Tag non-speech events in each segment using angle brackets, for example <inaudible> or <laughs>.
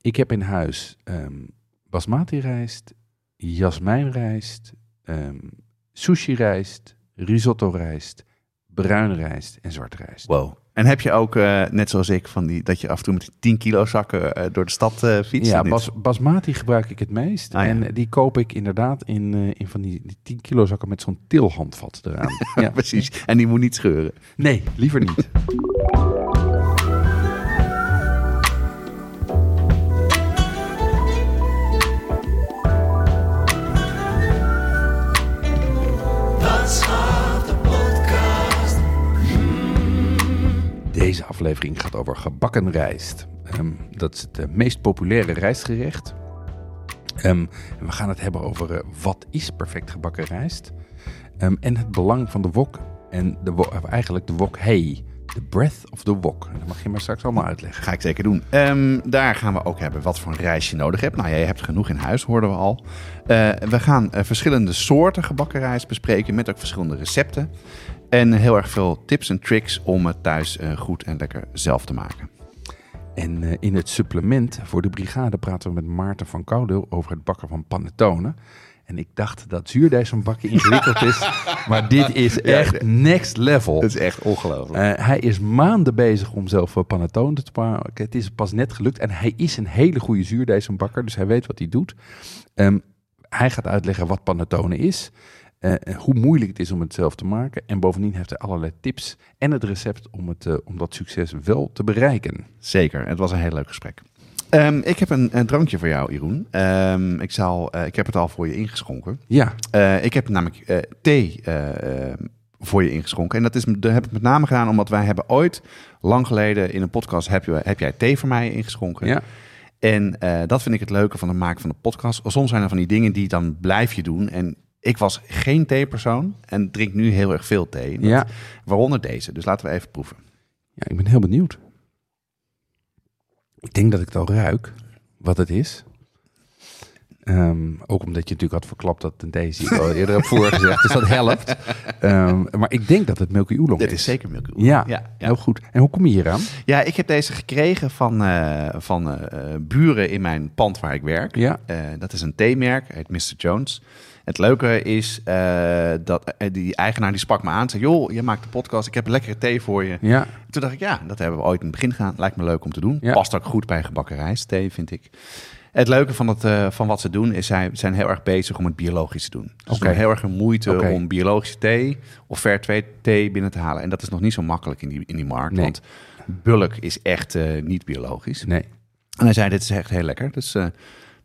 Ik heb in huis ehm basmati rijst, jasmijnrijst, ehm sushi rijst, risotto rijst, bruine rijst en zwarte rijst. Wow. En heb je ook, eh, net zoals ik, van die, dat je af en toe met die 10 kilo zakken eh, door de stad eh fietst? Ja, bas, basmati gebruik ik het meest. Ah, ja. En die koop ik inderdaad in, in van die, die 10 kilo zakken met zo'n tilhandvat eraan. <laughs> ja. Precies. En die moet niet scheuren. Nee, liever niet. <laughs> Deze aflevering gaat over gebakken rijst. Ehm, dat is het eh, meest populaire rijstgerecht. Ehm, we gaan het hebben over eh, wat is perfect gebakken rijst. Ehm, en het belang van de wok. En de eigenlijk de wok hey. The breath of the wok. Dat mag je maar straks allemaal uitleggen. Ga ik zeker doen. Daar gaan we ook hebben wat voor een rijst je nodig hebt. Nou, jij hebt genoeg in huis, hoorden we al. Eh, we gaan verschillende soorten gebakken rijst bespreken met ook verschillende recepten. En heel erg veel tips en tricks om het thuis eh, goed en lekker zelf te maken. En eh, in het supplement voor de brigade praten we met Maarten van Koudeel over het bakken van panettone. En ik dacht dat zuurdijsbakken <laughs> ingewikkeld is, maar dit is echt next level. Dat is echt ongelooflijk. Eh, hij is maanden bezig om zelf panettone te maken. Het is pas net gelukt en hij is een hele goede zuurdijsbakker, dus hij weet wat hij doet. Ehm, hij gaat uitleggen wat panettone is, eh, en hoe moeilijk het is om het zelf te maken. En bovendien heeft hij allerlei tips en het recept om, het, eh, om dat succes wel te bereiken. Zeker, het was een heel leuk gesprek. Ehm, ik heb een, een drankje voor jou, Jeroen. Ehm, ik, zal, eh, ik heb het al voor je ingeschonken. Ja, Eh, ik heb namelijk eh, thee eh, eh, voor je ingeschonken. En dat, is, dat heb ik met name gedaan omdat wij hebben ooit, lang geleden in een podcast, heb, je, heb jij thee voor mij ingeschonken. ja. En eh, dat vind ik het leuke van het maken van de podcast. Soms zijn er van die dingen die dan blijf je doen. En ik was geen theepersoon en drink nu heel erg veel thee. Dat- Ja. Waaronder deze. Dus laten we even proeven. ja, ik ben heel benieuwd. Ik denk dat ik het al ruik, wat het is. Ehm, ook omdat je natuurlijk had verklapt dat het een is, die ik al <laughs> eerder heb voorgezegd. Dus dat helpt. Ehm, maar ik denk dat het Milky Oolong Dit is. is zeker Milky Oolong. Ja, ja, ja. heel goed. En hoe kom je hier aan? Ja, ik heb deze gekregen van, eh, van eh, eh, buren in mijn pand waar ik werk. Ja. Dat is een theemerk, heet Mr. Jones. Het leuke is eh, dat eh, die eigenaar die sprak me aan. Zei, joh, je maakt de podcast, ik heb een lekkere thee voor je. Ja, Toen dacht ik, ja, dat hebben we ooit in het begin gedaan. Lijkt me leuk om te doen. Ja. Past ook goed bij gebakken rijstthee, vind ik. Het leuke van, het, eh, van wat ze doen, is zij zijn heel erg bezig om het biologisch te doen. Dus doen heel erg een moeite om biologische thee of fair trade thee binnen te halen. En dat is nog niet zo makkelijk in die, in die markt, Nee. want bulk is echt niet biologisch. nee. En hij zei, dit is echt heel lekker. Dus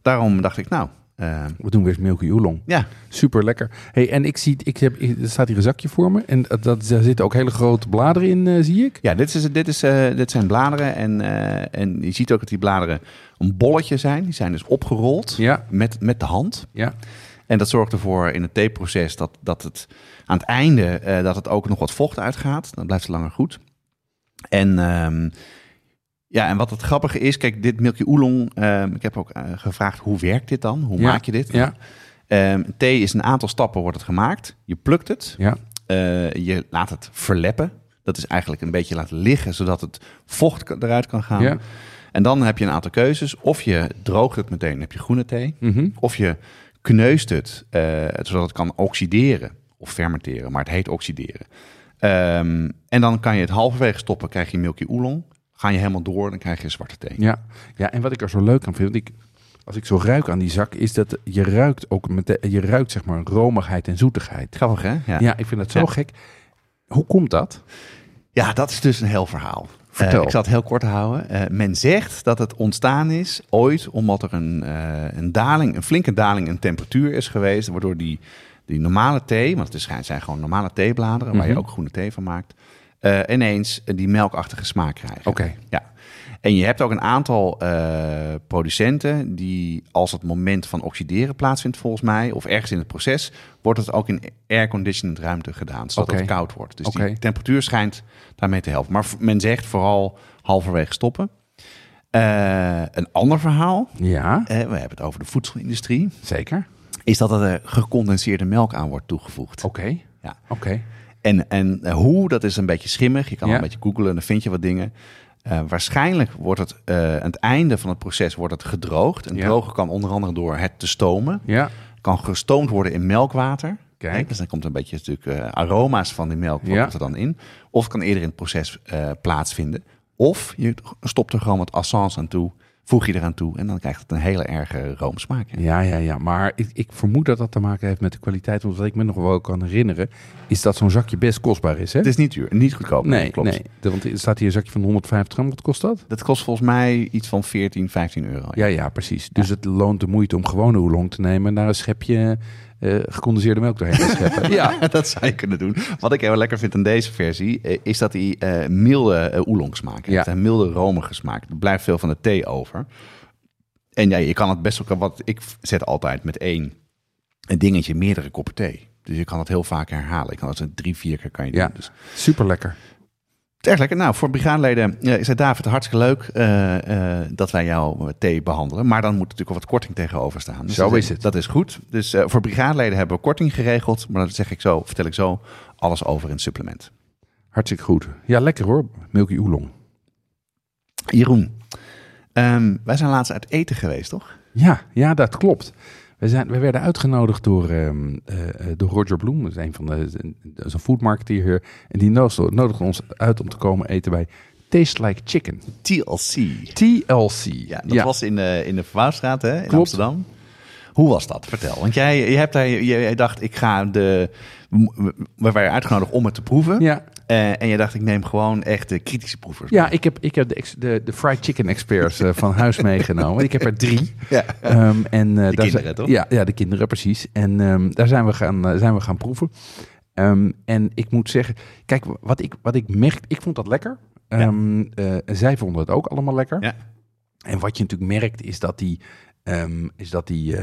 daarom dacht ik, nou, eh, We doen weer eens Milky Oolong. ja, Super lekker. Hey, en ik zie, ik heb, er staat hier een zakje voor me. En dat, dat, daar zitten ook hele grote bladeren in, eh, zie ik. ja dit, is, dit, is, eh, dit zijn bladeren. En, en je ziet ook dat die bladeren een bolletje zijn. Die zijn dus opgerold Ja, met, met de hand. ja. En dat zorgt ervoor in het theeproces dat, dat het aan het einde dat het ook nog wat vocht uitgaat. Dan blijft het langer goed. En ehm, ja, en wat het grappige is, kijk, dit Milky Oolong, ehm, ik heb ook eh, gevraagd hoe werkt dit dan? Hoe Ja, maak je dit? Ja, Ehm, thee is een aantal stappen wordt het gemaakt. Je plukt het, ja, eh, je laat het verleppen. Dat is eigenlijk een beetje laten liggen, zodat het vocht eruit kan gaan. ja. En dan heb je een aantal keuzes. Of je droogt het meteen, dan heb je groene thee. Mhm. Of je kneust het, eh, zodat het kan oxideren of fermenteren, maar het heet oxideren. Ehm, en dan kan je het halverwege stoppen, krijg je Milky Oolong. Ga je helemaal door, dan krijg je zwarte thee. Ja. ja, en wat ik er zo leuk aan vind, ik, als ik zo ruik aan die zak, is dat je ruikt ook met je ruikt zeg maar romigheid en zoetigheid. Grappig, hè? Ja, Ja, ik vind dat zo Ja. gek. Hoe komt dat? Ja, dat is dus een heel verhaal. Vertel. Eh, ik zal het heel kort houden. Eh, men zegt dat het ontstaan is ooit omdat er een, eh, een daling, een flinke daling in temperatuur is geweest, waardoor die, die normale thee, want het zijn gewoon normale theebladeren waar je Mhm. ook groene thee van maakt, eh, ineens die melkachtige smaak krijgen. Oké. Ja. En je hebt ook een aantal eh, producenten die als het moment van oxideren plaatsvindt volgens mij, of ergens in het proces, wordt het ook in airconditioned ruimte gedaan, zodat het koud wordt. Dus die temperatuur schijnt daarmee te helpen. Maar men zegt vooral halverwege stoppen. Eh, een ander verhaal, Ja, we hebben het over de voedselindustrie, zeker. is dat er gecondenseerde melk aan wordt toegevoegd. Oké. Ja. Oké. En, en hoe, dat is een beetje schimmig. Je kan Ja. wel een beetje googlen en dan vind je wat dingen. Eh, waarschijnlijk wordt het eh, aan het einde van het proces wordt het gedroogd. En Ja. drogen kan onder andere door het te stomen. Ja. Kan gestoomd worden in melkwater. Kijk. Hè, Dus dan komt een beetje natuurlijk eh, aroma's van die melk Ja. komt er dan in. Of het kan eerder in het proces plaatsvinden. Of je stopt er gewoon wat essence aan toe. Voeg je eraan toe en dan krijgt het een hele erge roomsmaak. Ja, ja, ja. Maar ik, ik vermoed dat dat te maken heeft met de kwaliteit. Want wat ik me nog wel kan herinneren, is dat zo'n zakje best kostbaar is. Hè? Het is niet duur, niet goedkoop. nee, klopt. nee. De- Want er staat hier een zakje van 150 gram. Wat kost dat? Dat kost volgens mij iets van 14, 15 euro. Ja, ja, precies. Dus het loont de moeite om gewone oolong te nemen en daar een schepje eh, gecondenseerde melk doorheen te scheppen. <laughs> ja, dat zou je kunnen doen. Wat ik heel lekker vind aan deze versie, eh, is dat hij eh, milde eh, oolong smaak heeft. Ja. Een milde romige smaak. Er blijft veel van de thee over. En ja, je kan het best ook, wat ik zet altijd met één een dingetje meerdere koppen thee. Dus je kan het heel vaak herhalen. Ik kan het drie, vier keer kan je doen. Ja. Dus super lekker. Het is erg lekker. Nou, voor brigadeleden uh, zei David, hartstikke leuk eh, eh, dat wij jouw thee behandelen. Maar dan moet natuurlijk wat korting tegenover staan. Dus Zo dat is het. Dat is goed. Dus eh, voor brigadeleden hebben we korting geregeld. Maar dat zeg ik zo, vertel ik zo alles over in het supplement. Hartstikke goed. Ja, lekker hoor. Milky oolong. Jeroen, ehm, wij zijn laatst uit eten geweest, toch? Ja, ja, dat klopt. We, zijn, we werden uitgenodigd door, ehm, eh, eh, door Roger Bloem, dat is een van de, dat is een foodmarketeer hier. En die nodigde, ons uit om te komen eten bij Taste Like Chicken. TLC. TLC. Ja, dat was in de, in de Verwouwstraat hè, in Klopt. Amsterdam. Hoe was dat? Vertel. Want jij, je hebt daar, jij dacht, ik ga de. We waren uitgenodigd om het te proeven. Ja, Eh, en je dacht, ik neem gewoon echt de kritische proevers. ja ik heb, ik heb de, de, de fried chicken experts eh, van huis meegenomen. Ik heb er drie. <laughs> Ja. Ehm, en, eh, daar kinderen, toch? Ja, ja, de kinderen, precies. En ehm, daar zijn we gaan, zijn we gaan proeven. Ehm, en ik moet zeggen, kijk, wat ik, wat ik merk, ik vond dat lekker. Eh, zij vonden het ook allemaal lekker. Ja. En wat je natuurlijk merkt, is dat die, is dat die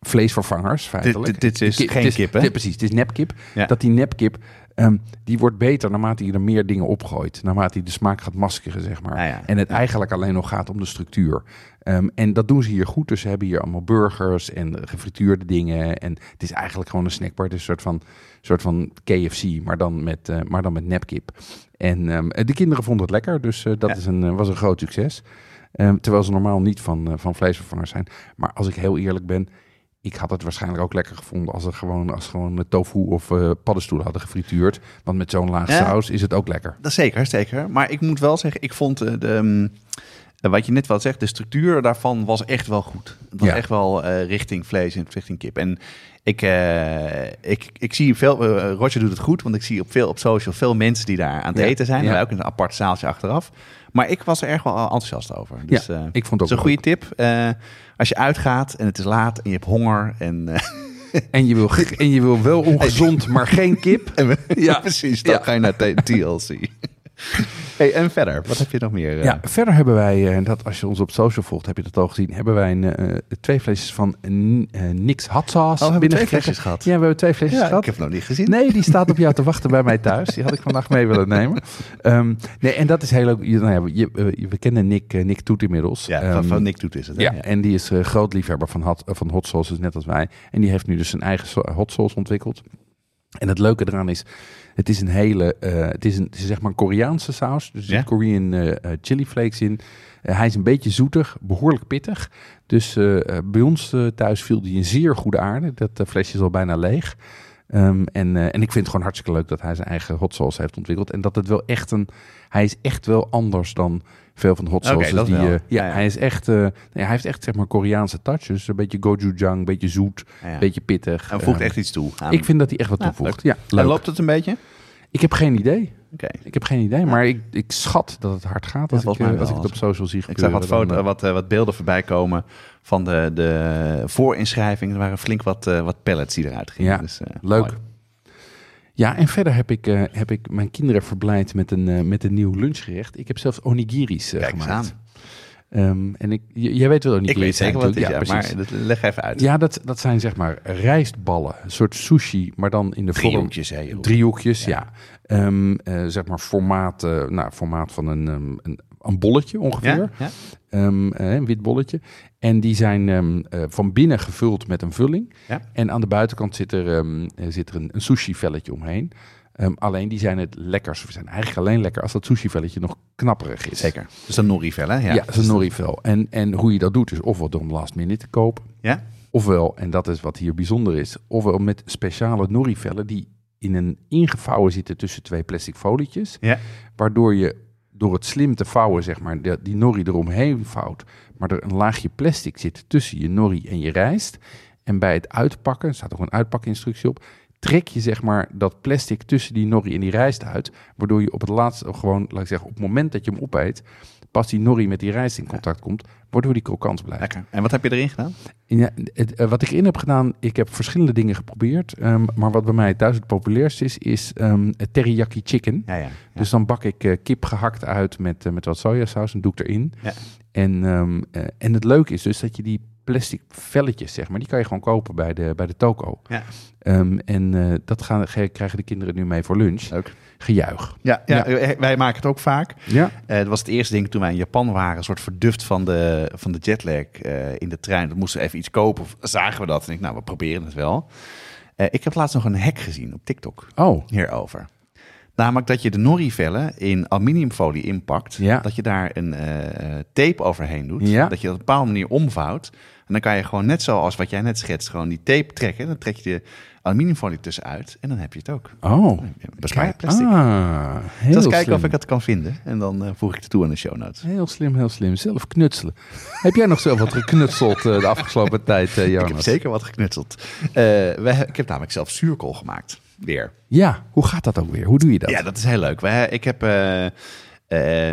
vleesvervangers, feitelijk. dit is Ki- geen is- kip, hè? dit- precies, het is nepkip. Ja. Dat die nepkip, ehm, die wordt beter naarmate je er meer dingen opgooit. Naarmate hij de smaak gaat maskeren, zeg maar. Ja. En het eigenlijk alleen nog gaat om de structuur. Ehm, en dat doen ze hier goed. Dus ze hebben hier allemaal burgers en gefrituurde dingen. En het is eigenlijk gewoon een snackbar. Het is een soort van, soort van KFC, maar dan met, eh, maar dan met nepkip. En ehm, de kinderen vonden het lekker, dus eh, dat Ja. is een, eh, was een groot succes. Terwijl ze normaal niet van, van vleesvervangers zijn. Maar als ik heel eerlijk ben, ik had het waarschijnlijk ook lekker gevonden als ze gewoon, als gewoon met tofu of eh, paddenstoelen hadden gefrituurd. Want met zo'n laag Ja. saus is het ook lekker. Dat zeker, zeker. Maar ik moet wel zeggen, ik vond eh, de, eh, wat je net wel zegt, de structuur daarvan was echt wel goed. Het was Ja. echt wel eh, richting vlees en richting kip. En ik, eh, ik, ik zie veel, eh, Roger doet het goed, want ik zie op, veel, op social veel mensen die daar aan het Ja, eten zijn. ja. En ook in een apart zaaltje achteraf. Maar ik was er erg wel enthousiast over. Dus, eh, Ik vond het een goede tip. Als je uitgaat en het is laat en je hebt honger en... <laughs> En je wil, en je wil wel ongezond, maar geen kip. <laughs> Ja. <laughs> precies, dan Ja. ga je naar TLC. <laughs> hey, en verder, wat heb je nog meer? eh? Ja, verder hebben wij, eh, en dat als je ons op social volgt, heb je dat al gezien, hebben wij een, eh, twee flesjes van Nix Hot Sauce Oh, hebben we twee flesjes gehad? Ja, we hebben twee flesjes Ja, gehad. ik heb het nog niet gezien. Nee, die staat op jou te <laughs> wachten bij mij thuis. Die had ik vandaag mee willen nemen. Ehm, nee, en dat is heel leuk. Je- Nou ja, je, we kennen Nick, Nick Toet inmiddels. Ja, van, Ehm, van Nick Toet is het. hè? Ja, en die is groot liefhebber van hot, van hot sauces, net als wij. En die heeft nu dus zijn eigen hot sauce ontwikkeld. En het leuke eraan is, het is een hele, eh, het, is een, het is zeg maar een Koreaanse saus. Dus er Ja. zit Korean eh, chili flakes in. Hij is een beetje zoetig, behoorlijk pittig. Dus bij ons thuis viel die in zeer goede aarde. Dat flesje is al bijna leeg. Ehm, en, en ik vind het gewoon hartstikke leuk dat hij zijn eigen hot sauce heeft ontwikkeld. En dat het wel echt een, hij is echt wel anders dan veel van de hot sauces. die, eh, ja, Ja, ja. hij is echt, eh, nee, hij heeft echt zeg maar Koreaanse touch. Dus een beetje gochujang, een beetje zoet, een beetje pittig. Hij voegt Eh, echt iets toe. aan- ik vind dat hij echt wat toevoegt. Ja, En loopt het een beetje? Ik heb geen idee. Ik heb geen idee, maar ik, ik schat dat het hard gaat als, ik, als ik het op social zie Ik gebeuren. zag wat, foto, wat, wat beelden voorbij komen van de, de voorinschrijving. Er waren flink wat, wat pallets die eruit gingen. Ja, Dus, leuk. mooi. Ja, en verder heb ik, eh, heb ik mijn kinderen verblijd met een, eh, met een nieuw lunchgerecht. Ik heb zelfs onigiris Kijk eens gemaakt. Ehm, en ik, jij weet wel Ik onigiris weet zeker wat het is, ja, maar dat- leg even uit. Ja, dat, dat zijn zeg maar rijstballen. Een soort sushi, maar dan in de vorm... Driehoekjes, hè, Jeroen. Driehoekjes, Ja. ja. Ehm, eh, zeg maar formaat, nou, formaat van een, ehm, een, een bolletje ongeveer. Ja? Ja? Ehm, eh, een wit bolletje. En die zijn ehm, eh, van binnen gevuld met een vulling. Ja. En aan de buitenkant zit er, ehm, eh, zit er een, een sushi-velletje omheen. Alleen die zijn het lekkers. We zijn eigenlijk alleen lekker als dat sushi-velletje nog knapperig is. Zeker. Dus een norivel, hè? Ja, dat is een norivel. En, en hoe je dat doet is ofwel door hem last minute te kopen. Ja? Ofwel, en dat is wat hier bijzonder is, ofwel met speciale norivellen die in een ingevouwen zitten tussen twee plastic folietjes. Ja. Waardoor je door het slim te vouwen, zeg maar, de- die nori eromheen vouwt. Maar er een laagje plastic zit tussen je nori en je rijst. En bij het uitpakken, er staat ook een uitpakinstructie op, trek je zeg maar dat plastic tussen die nori en die rijst uit. Waardoor je op het laatste gewoon, laat ik zeggen, op het moment dat je hem opeet, pas die nori met die rijst in contact komt, waardoor die krokant blijft. Lekker. En wat heb je erin gedaan? Ja, het, eh, wat ik erin heb gedaan, ik heb verschillende dingen geprobeerd. ehm, maar wat bij mij thuis het populairst is, is het teriyaki chicken. Ja, ja. Dus dan bak ik eh, kip gehakt uit met, eh, met wat sojasaus en doe ik erin. Ja. En, ehm, eh, en het leuke is dus dat je die plastic velletjes, zeg maar, die kan je gewoon kopen bij de, bij de toko. Ja. En dat gaan, ge- krijgen de kinderen nu mee voor lunch. Leuk. Gejuich. Ja, ja, eh, wij maken het ook vaak. Ja. Eh, het was het eerste ding toen wij in Japan waren, een soort verduft van de, van de jetlag eh, in de trein. Dan moesten we even iets kopen. Zagen we dat? En ik, nou, we proberen het wel. Ik heb laatst nog een hack gezien op TikTok Oh, hierover. Namelijk dat je de norivellen in aluminiumfolie inpakt. Ja. Dat je daar een tape overheen doet. Ja. Dat je dat op een bepaalde manier omvouwt. En dan kan je gewoon net zoals wat jij net schetst, gewoon die tape trekken. Dan trek je de aluminiumfolie tussenuit en dan heb je het ook. oh. Bespaar plastic. Ah, heel Dus kijken of ik het kan vinden. En dan eh, voeg ik het toe aan de show notes. Heel slim, heel slim. Zelf knutselen. <laughs> heb jij nog zelf wat geknutseld eh, de afgelopen <laughs> tijd, eh Ik Jonas? heb zeker wat geknutseld. Eh, ik heb namelijk zelf zuurkool gemaakt. Weer. Ja, hoe gaat dat ook weer? Hoe doe je dat? Ja, dat is heel leuk. Ik heb eh, eh,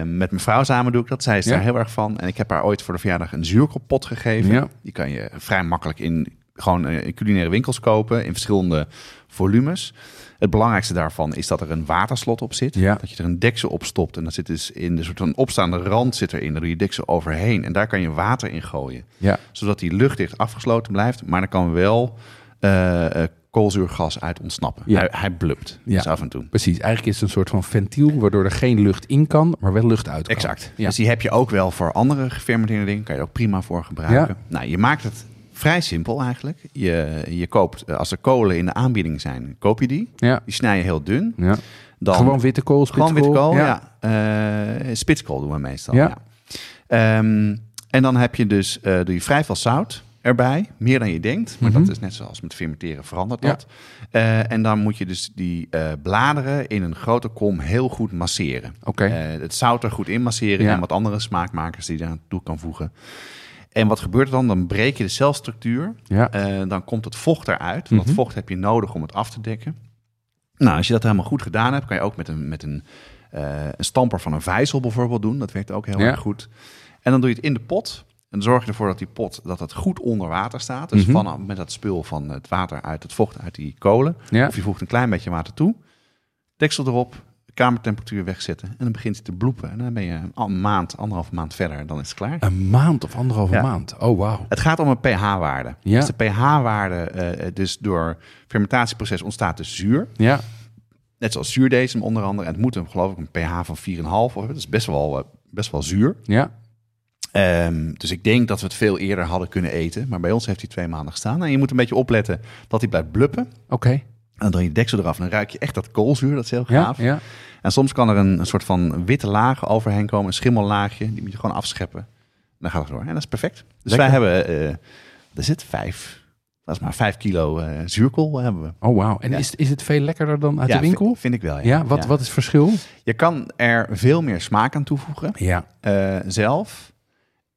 met mijn vrouw samen doe ik dat. Zij is Ja. daar heel erg van. En ik heb haar ooit voor de verjaardag een zuurkoolpot gegeven. Ja. Die kan je vrij makkelijk in gewoon eh, in culinaire winkels kopen. In verschillende volumes. Het belangrijkste daarvan is dat er een waterslot op zit. Ja. Dat je er een deksel op stopt. En dat zit dus in de soort van opstaande rand zit erin. Daar doe je deksel overheen. En daar kan je water in gooien. Ja. Zodat die luchtdicht afgesloten blijft. Maar er kan wel eh, eh, koolzuurgas uit ontsnappen. Ja. Hij, hij blupt. Ja. Dus af en toe. Precies. Eigenlijk is het een soort van ventiel waardoor er geen lucht in kan, maar wel lucht uit kan. Exact. Ja. Dus die heb je ook wel voor andere gefermenteerde dingen. Kan je er ook prima voor gebruiken. Nou, je maakt het vrij simpel eigenlijk. Je, je koopt, eh, als er kolen in de aanbieding zijn, koop je die. Ja. Die snij je heel dun. ja. Dan, Gewoon witte kool, gewoon spitskool. witte kool, ja. Eh, spitskool doen we meestal, Ja. ja. Ehm, en dan heb je dus, eh, doe je vrij veel zout erbij. Meer dan je denkt. Maar Mhm. dat is net zoals met fermenteren verandert Ja. dat. En dan moet je dus die bladeren in een grote kom heel goed masseren. Oké. Het zout er goed in masseren Ja. en wat andere smaakmakers die je daar toe kan voegen. En wat gebeurt er dan? Dan breek je de celstructuur. Ja. Eh, dan komt het vocht eruit. Want Mhm. dat vocht heb je nodig om het af te dekken. Nou, als je dat helemaal goed gedaan hebt, kan je ook met een, met een, eh, een stamper van een vijzel bijvoorbeeld doen. Dat werkt ook heel Ja. erg goed. En dan doe je het in de pot. En dan zorg je ervoor dat die pot dat het goed onder water staat. Dus Mhm. van, met dat spul van het water uit het vocht uit die kolen. Ja. Of je voegt een klein beetje water toe. Deksel erop. Kamertemperatuur wegzetten. En dan begint het te bloepen. En dan ben je een maand, anderhalve maand verder. En dan is het klaar. Een maand of anderhalve Ja. maand. Oh, wauw. Het gaat om een pH-waarde. Ja. Dus de pH-waarde, eh, dus door fermentatieproces ontstaat dus zuur. Ja. Net zoals zuurdesem onder andere. En het moet een, geloof ik een pH van 4,5 hebben. Dat is best wel, eh, best wel zuur. Ja. Ehm, dus ik denk dat we het veel eerder hadden kunnen eten. Maar bij ons heeft hij twee maanden gestaan. En je moet een beetje opletten dat hij blijft bluppen. Oké. Dan doe je de deksel eraf en dan ruik je echt dat koolzuur. Dat is heel gaaf. Ja. En soms kan er een, een soort van witte laag overheen komen. Een schimmellaagje. Die moet je gewoon afscheppen. En dan gaat het door. En dat is perfect. Dus Lekker. wij hebben, eh er zit vijf, dat is maar vijf kilo eh, zuurkool hebben we. Oh, wauw. En Ja. is, is het veel lekkerder dan uit de winkel? Vind, vind ik wel, ja. Wat, wat is het verschil? Je kan er veel meer smaak aan toevoegen Ja. eh, zelf.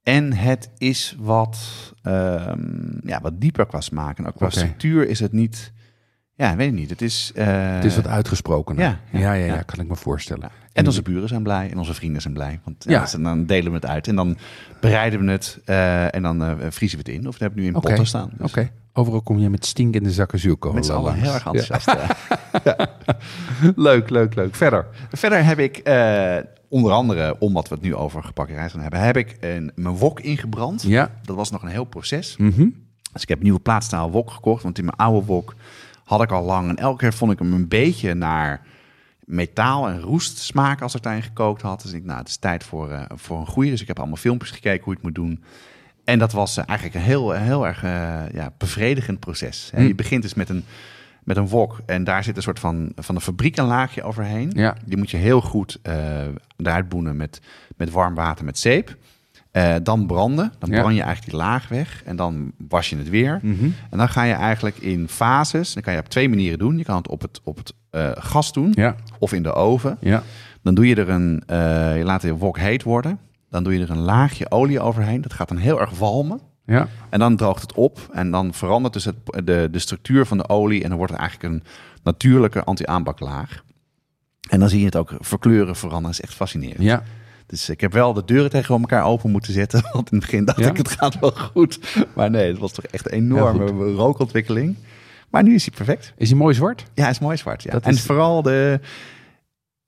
En het is wat, ehm, ja, wat dieper qua smaak. En ook qua structuur is het niet... Ja, weet ik niet. Het is... eh, Het is wat uitgesproken. ja, ja, ja, ja, kan ik me voorstellen. Ja. En onze buren zijn blij en onze vrienden zijn blij. Want ja, dan delen we het uit. En dan bereiden we het eh, en dan eh, vriezen we het in. Of we hebben nu in Oké. potten staan. Dus Oké. Overal kom je met stinkende zakken zuurkool Met z'n allen heel erg enthousiast. <laughs> Leuk, leuk, leuk. Verder. Verder heb ik onder andere, omdat we het nu over gebakken rijst gaan hebben, heb ik een, mijn wok ingebrand. Ja. Dat was nog een heel proces. Mhm. Dus ik heb een nieuwe plaatstaal wok gekocht. Want in mijn oude wok had ik al lang. En elke keer vond ik hem een beetje naar metaal en roest smaken als ik daarin gekookt had. Dus ik, nou, het is tijd voor, eh, voor een goede. Dus ik heb allemaal filmpjes gekeken hoe je het moet doen. En dat was eh, eigenlijk een heel, heel erg eh, ja, bevredigend proces. Hè, Hm. Je begint dus met een, met een wok. En daar zit een soort van, van een fabriek een laagje overheen. Ja. Die moet je heel goed eh eruit boenen met, met warm water met zeep. Eh, dan branden. Dan Ja. brand je eigenlijk die laag weg. En dan was je het weer. Mhm. En dan ga je eigenlijk in fases. Dan kan je op twee manieren doen. Je kan het op het, op het eh, gas doen Ja. of in de oven. Ja. Dan doe je er een, eh, je laat de wok heet worden. Dan doe je er een laagje olie overheen. Dat gaat dan heel erg walmen. Ja. En dan droogt het op. En dan verandert dus het, de, de structuur van de olie. En dan wordt het eigenlijk een natuurlijke anti-aanbaklaag. En dan zie je het ook verkleuren veranderen. Dat is echt fascinerend. Ja. Dus ik heb wel de deuren tegen elkaar open moeten zetten. <laughs> Want in het begin dacht Ja? ik, het gaat wel goed. Maar nee, het was toch echt een enorme rookontwikkeling. Maar nu is hij perfect. Is hij mooi zwart? Ja, hij is mooi zwart. Ja. Dat En is- vooral, de,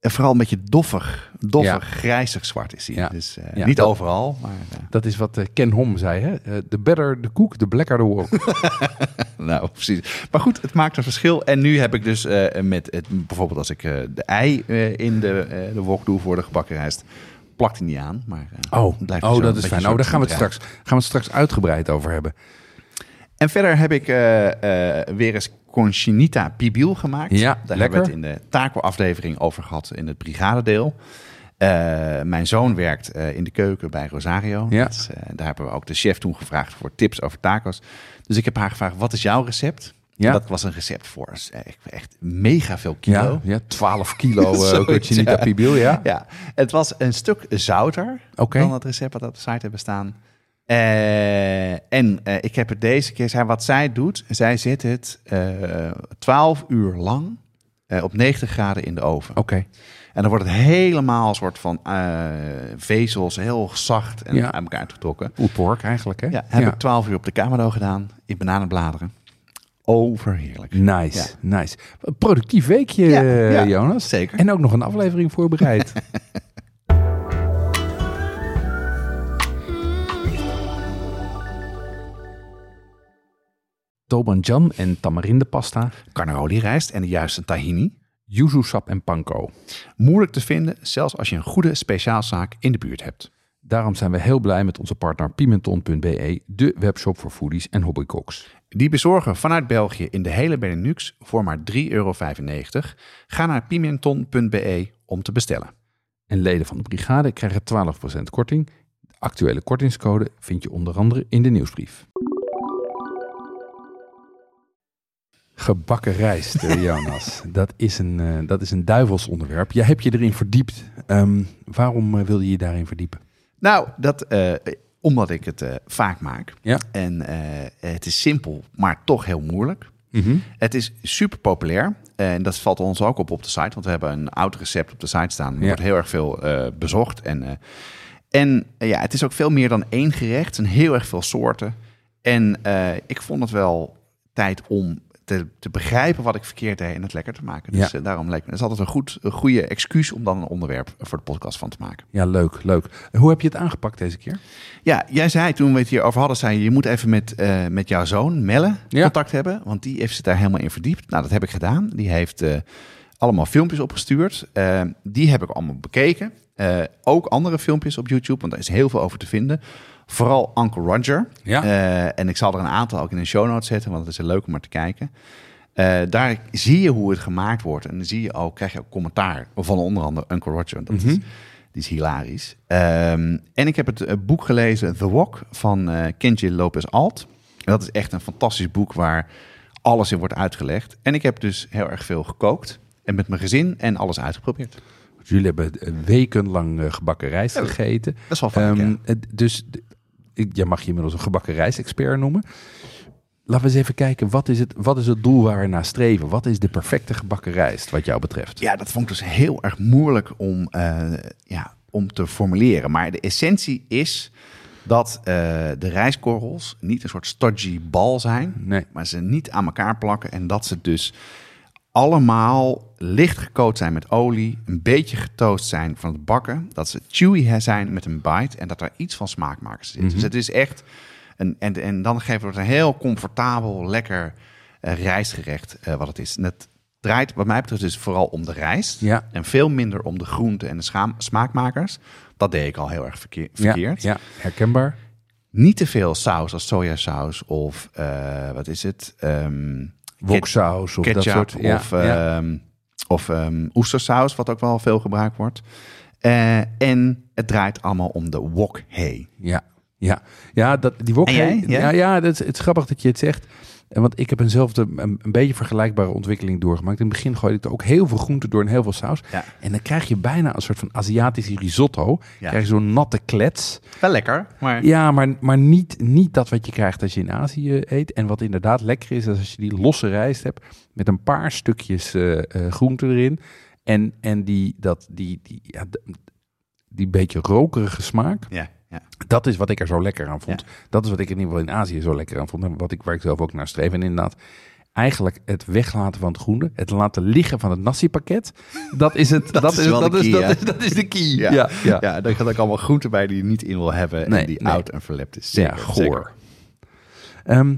en vooral een beetje doffig, doffig, Ja. grijzig zwart is hij. Ja. Dus eh, Ja, niet dat- overal, maar eh, Dat is wat eh, Ken Hom zei, hè? The better the cook, the blacker the wok. <laughs> nou precies. Maar goed, het maakt een verschil. En nu heb ik dus met het, bijvoorbeeld als ik de ei in de, de wok doe voor de gebakken rijst, plakt hij niet aan. Maar, eh, Oh, blijft oh dat is fijn. Oh, daar gaan we, het straks, gaan we het straks uitgebreid over hebben. En verder heb ik eh, eh, weer eens Conchinita Pibil gemaakt. Ja, Daar lekker. hebben we het in de taco-aflevering over gehad in het brigadedeel. Eh, mijn zoon werkt in de keuken bij Rosario. Ja. Dat daar hebben we ook de chef toen gevraagd voor tips over tacos. Dus ik heb haar gevraagd, wat is jouw recept? Ja. Dat was een recept voor eh, echt mega veel kilo. Ja, ja 12 kilo <laughs> Zoiets, cochinita ja. pibil, ja. Ja, het was een stuk zouter dan het recept wat op de site hebben staan. Eh, en eh, ik heb het deze keer, zij, wat zij doet, zij zet het eh 12 uur lang eh, op 90 graden in de oven. Oké. En dan wordt het helemaal een soort van eh, vezels, heel zacht en Ja. aan elkaar getrokken. Pulled pork eigenlijk, hè? Ja, heb ik 12 uur op de kamado gedaan in bananenbladeren. Overheerlijk. Nice, nice. Productief weekje, Ja, Jonas. zeker. En ook nog een aflevering voorbereid. <laughs> Tobanjan en tamarindepasta, Carnaroli rijst en de juiste tahini. yuzu sap en panko. Moeilijk te vinden, zelfs als je een goede speciaalzaak in de buurt hebt. Daarom zijn we heel blij met onze partner Pimenton.be, de webshop voor foodies en hobbycooks. Die bezorgen vanuit België in de hele Benelux voor maar 3,95 euro. Ga naar pimenton.be om te bestellen. En leden van de brigade krijgen 12% korting. De actuele kortingscode vind je onder andere in de nieuwsbrief. Gebakken rijst, eh, <laughs> Jonas. dat, is een, eh, dat is een duivels onderwerp. Jij hebt je erin verdiept. Ehm, waarom eh, wil je je daarin verdiepen? Nou, dat, omdat ik het eh, vaak maak. Ja. En eh, het is simpel, maar toch heel moeilijk. Het is super populair. En dat valt ons ook op op de site. Want we hebben een oud recept op de site staan. Er Ja. wordt heel erg veel eh, bezocht. En, eh, en eh, ja, het is ook veel meer dan één gerecht. Het zijn heel erg veel soorten. En eh, ik vond het wel tijd om te, te begrijpen wat ik verkeerd deed en het lekker te maken. Dus Ja. eh, daarom leek me. Het is altijd een, goed, een goede excuus om dan een onderwerp voor de podcast van te maken. Ja, leuk, leuk. Hoe heb je het aangepakt deze keer? Ja, jij zei toen we het hierover hadden, zei je, je moet even met, eh, met jouw zoon Melle Ja. contact hebben, want die heeft zich daar helemaal in verdiept. Nou, dat heb ik gedaan. Die heeft eh, allemaal filmpjes opgestuurd. Die heb ik allemaal bekeken. Ook andere filmpjes op YouTube, want daar is heel veel over te vinden. Vooral Uncle Roger. Ja. Eh, en ik zal er een aantal ook in de show notes zetten, want het is leuk om maar te kijken. Eh, daar zie je hoe het gemaakt wordt. En dan zie je ook, krijg je ook commentaar van onder andere Uncle Roger. Dat is, die is hilarisch. Ehm, en ik heb het eh, boek gelezen, The Walk, van eh Kenji Lopez Alt. En dat is echt een fantastisch boek waar alles in wordt uitgelegd. En ik heb dus heel erg veel gekookt. En met mijn gezin en alles uitgeprobeerd. Jullie hebben wekenlang gebakken rijst Ja, gegeten. Dat is wel fijn. Ehm, dus jij mag je inmiddels een gebakken rijstexpert noemen. laten we eens even kijken, wat is, het, wat is het doel waar we naar streven? Wat is de perfecte gebakken rijst, wat jou betreft? Ja, dat vond ik dus heel erg moeilijk om, eh, ja, om te formuleren. Maar de essentie is dat eh, de rijstkorrels niet een soort stodgy bal zijn, Nee. maar ze niet aan elkaar plakken en dat ze dus allemaal licht gekookt zijn met olie, een beetje getoast zijn van het bakken, dat ze chewy zijn met een bite en dat er iets van smaakmakers zit. Dus het is echt een en, en dan geven we het een heel comfortabel, lekker eh, rijstgerecht eh, wat het is. En het draait wat mij betreft dus vooral om de rijst Ja. en veel minder om de groenten en de schaam- smaakmakers. Dat deed ik al heel erg verkeer- verkeerd. Ja, ja, herkenbaar. Niet te veel saus als sojasaus of eh, wat is het? Ehm Woksaus of ketchup dat soort. Ja, of, ja. ehm, of ehm, oestersaus, wat ook wel veel gebruikt wordt. Eh, en het draait allemaal om de wok hay. Ja, ja. ja dat, die wok. Jij? Ja, Ja? dat het is grappig dat je het zegt. En Want ik heb eenzelfde, een, een beetje vergelijkbare ontwikkeling doorgemaakt. In het begin gooide ik er ook heel veel groenten door en heel veel saus. Ja. En dan krijg je bijna een soort van Aziatische risotto. Ja. Krijg je zo'n natte klets. Wel lekker, maar Ja, maar, maar niet, niet dat wat je krijgt als je in Azië eet. En wat inderdaad lekker is, is als je die losse rijst hebt met een paar stukjes eh eh, groente erin. En, en die, dat, die, die, ja, die beetje rokerige smaak. ja, ja. Dat is wat ik er zo lekker aan vond. Dat is wat ik in ieder geval in Azië zo lekker aan vond. En wat ik, waar ik zelf ook naar streef. En inderdaad, eigenlijk het weglaten van het groente. Het laten liggen van het nasi-pakket. Dat is het. <laughs> dat, is dat, is, key, dat, ja. is, dat is de key. Ja, Ja, ja. ja. daar gaat ook allemaal groenten bij die je niet in wil hebben Nee, en die nee. oud en verlept is. ja, Zeker, goor. zeker. Ehm,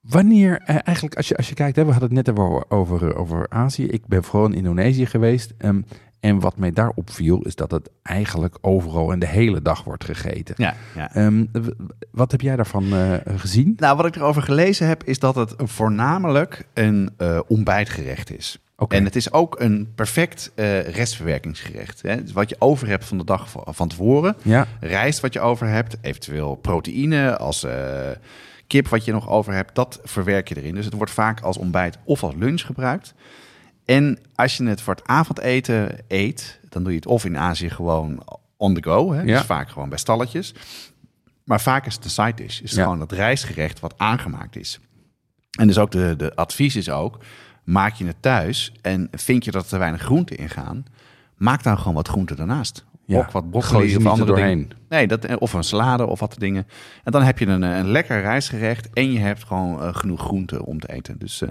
wanneer, eh, eigenlijk als je, als je kijkt, hè, we hadden het net over, over, over Azië. Ik ben vooral in Indonesië geweest. ehm, en wat mij daar opviel, is dat het eigenlijk overal en de hele dag wordt gegeten. Ja, ja. Ehm, wat heb jij daarvan eh, gezien? Nou, wat ik erover gelezen heb, is dat het voornamelijk een eh, ontbijtgerecht is. En het is ook een perfect eh, restverwerkingsgerecht. Hè? Dus wat je over hebt van de dag van tevoren, Ja, rijst wat je over hebt, eventueel proteïne als kip wat je nog over hebt, dat verwerk je erin. Dus het wordt vaak als ontbijt of als lunch gebruikt. En als je het voor het avondeten eet, dan doe je het of in Azië gewoon on the go. Hè? Ja. Dus vaak gewoon bij stalletjes. Maar vaak is het een side dish. Is het Ja. gewoon het rijstgerecht wat aangemaakt is. En dus ook de, de advies is ook, maak je het thuis en vind je dat er te weinig groenten in gaan, maak dan gewoon wat groenten daarnaast. Ja. Ook wat broccoli of andere er doorheen. dingen. Nee, dat, of een salade of wat dingen. En dan heb je een, eh, een lekker rijstgerecht en je hebt gewoon eh, genoeg groenten om te eten. Dus eh,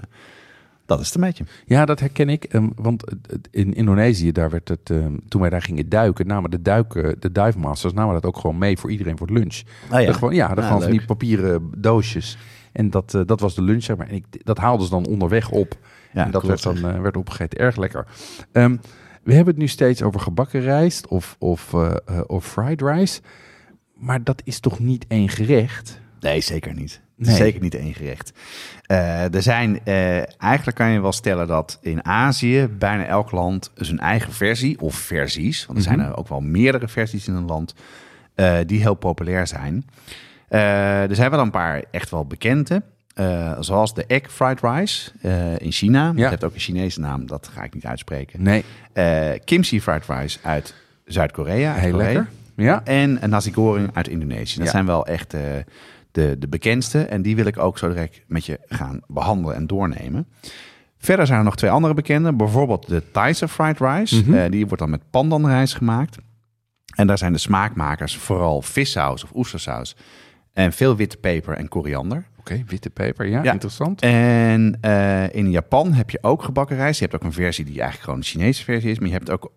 dat is het een beetje. Ja, dat herken ik. ehm, want in Indonesië, daar werd het, ehm, toen wij daar gingen duiken, namen de, duiken, de divemasters namen dat ook gewoon mee voor iedereen voor het lunch. Oh Er gewoon, ja, er Ah, gewoon van die papieren doosjes. En dat, eh, dat was de lunch, zeg maar. En ik, dat haalden ze dan onderweg op. Ja, en dat werd dan eh, werd opgegeten. Erg lekker. Ehm, we hebben het nu steeds over gebakken rijst of, of, eh, of fried rice. Maar dat is toch niet één gerecht? Nee, zeker niet. Het Nee. is zeker niet één gerecht. Eh, er zijn, eh, eigenlijk kan je wel stellen dat in Azië bijna elk land zijn eigen versie of versies, want er zijn Mhm. er ook wel meerdere versies in een land, eh, die heel populair zijn. Er zijn wel een paar echt wel bekende, zoals de egg fried rice in China. Ja. Het heeft ook een Chinese naam, dat ga ik niet uitspreken. Nee, kimchi fried rice uit Zuid-Korea. heel Korea. lekker. Ja, En een nasi goreng uit Indonesië. Dat Ja. zijn wel echt de, de bekendste. En die wil ik ook zo direct met je gaan behandelen en doornemen. Verder zijn er nog twee andere bekende. Bijvoorbeeld de Thaise fried rice. Mhm. Eh, die wordt dan met pandanrijst gemaakt. En daar zijn de smaakmakers vooral vissaus of oestersaus. En veel witte peper en koriander. oké, witte peper. Ja, Ja. interessant. En eh, in Japan heb je ook gebakken rijst. Je hebt ook een versie die eigenlijk gewoon de Chinese versie is. Maar je hebt ook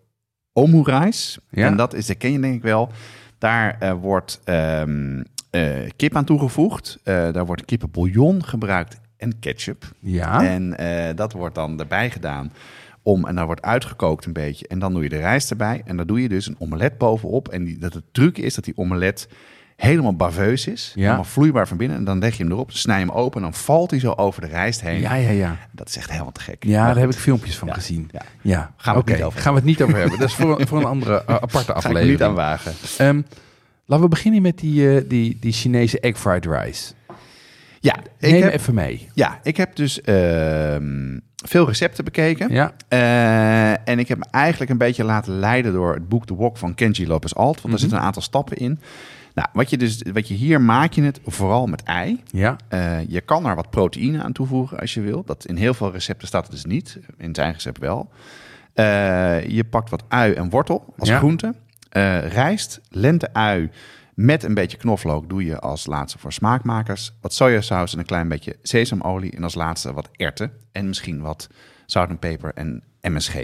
omu-rijst. Ja. En dat is, dat ken je denk ik wel. Daar eh, wordt ehm, eh, kip aan toegevoegd. Eh, daar wordt kippenbouillon gebruikt en ketchup. Ja, En eh, dat wordt dan erbij gedaan. Om, en dan wordt uitgekookt een beetje. En dan doe je de rijst erbij. En dan doe je dus een omelet bovenop. En die, dat het truc is dat die omelet helemaal baveus is. Ja. Helemaal vloeibaar van binnen. En dan leg je hem erop, snij hem open. En dan valt hij zo over de rijst heen. ja, ja. ja. Dat is echt helemaal te gek. Ja, Maar daar heb ik filmpjes van Ja, gezien. ja. Ja, Gaan we het niet over gaan we het niet over hebben. Dat is voor, voor een andere eh, aparte <laughs> Ga ik aflevering. niet aan wagen. Ehm, laten we beginnen met die, eh, die, die Chinese egg fried rice. Ja, ik Neem heb, even mee. ja, ik heb dus ehm, veel recepten bekeken. Ja, Eh, en ik heb me eigenlijk een beetje laten leiden door het boek The Wok van Kenji Lopez Alt. Want Mhm. er zitten een aantal stappen in. Nou, wat je, dus, wat je hier maak je het vooral met ei. Ja. Eh, je kan er wat proteïne aan toevoegen als je wil. Dat in heel veel recepten staat het dus niet. In zijn recept wel. Je pakt wat ui en wortel als Ja. groente. Eh, rijst, lente-ui met een beetje knoflook doe je als laatste voor smaakmakers. Wat sojasaus en een klein beetje sesamolie. En als laatste wat erwten. En misschien wat zout en peper en MSG.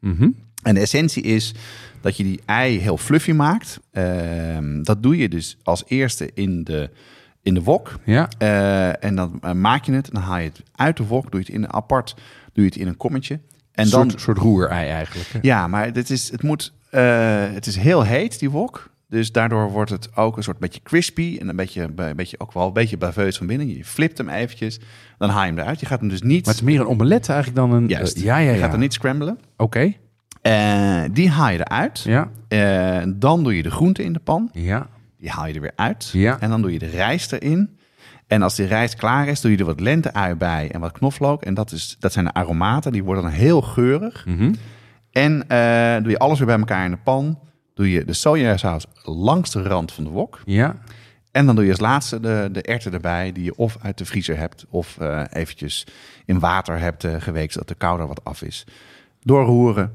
Mhm. En de essentie is dat je die ei heel fluffy maakt. Ehm, dat doe je dus als eerste in de, in de wok. Ja. Eh, en dan eh, maak je het, dan haal je het uit de wok, doe je het in een apart, doe je het in een kommetje. En Een dan, soort, soort roerei eigenlijk. hè? ja, maar het is, het moet, het is heel heet die wok. Dus daardoor wordt het ook een soort beetje crispy en een beetje, een beetje ook wel een beetje baveus van binnen. Je flipt hem eventjes, dan haal je hem eruit. Je gaat hem dus niet, Maar het is meer een omelet eigenlijk dan een... juist, eh, ja, ja, je ja. gaat hem niet scramblen. Oké. Eh, die haal je eruit. Ja. Eh, dan doe je de groente in de pan. Ja. Die haal je er weer uit. Ja. En dan doe je de rijst erin. En als die rijst klaar is, doe je er wat lente-ui bij en wat knoflook. En dat, is, dat zijn de aromaten. Die worden dan heel geurig. Mhm. En eh, doe je alles weer bij elkaar in de pan. Doe je de sojasaus langs de rand van de wok. Ja. En dan doe je als laatste de, de erwten erbij, die je of uit de vriezer hebt... of eh, eventjes in water hebt eh, geweekt, zodat de kou er wat af is. Doorroeren,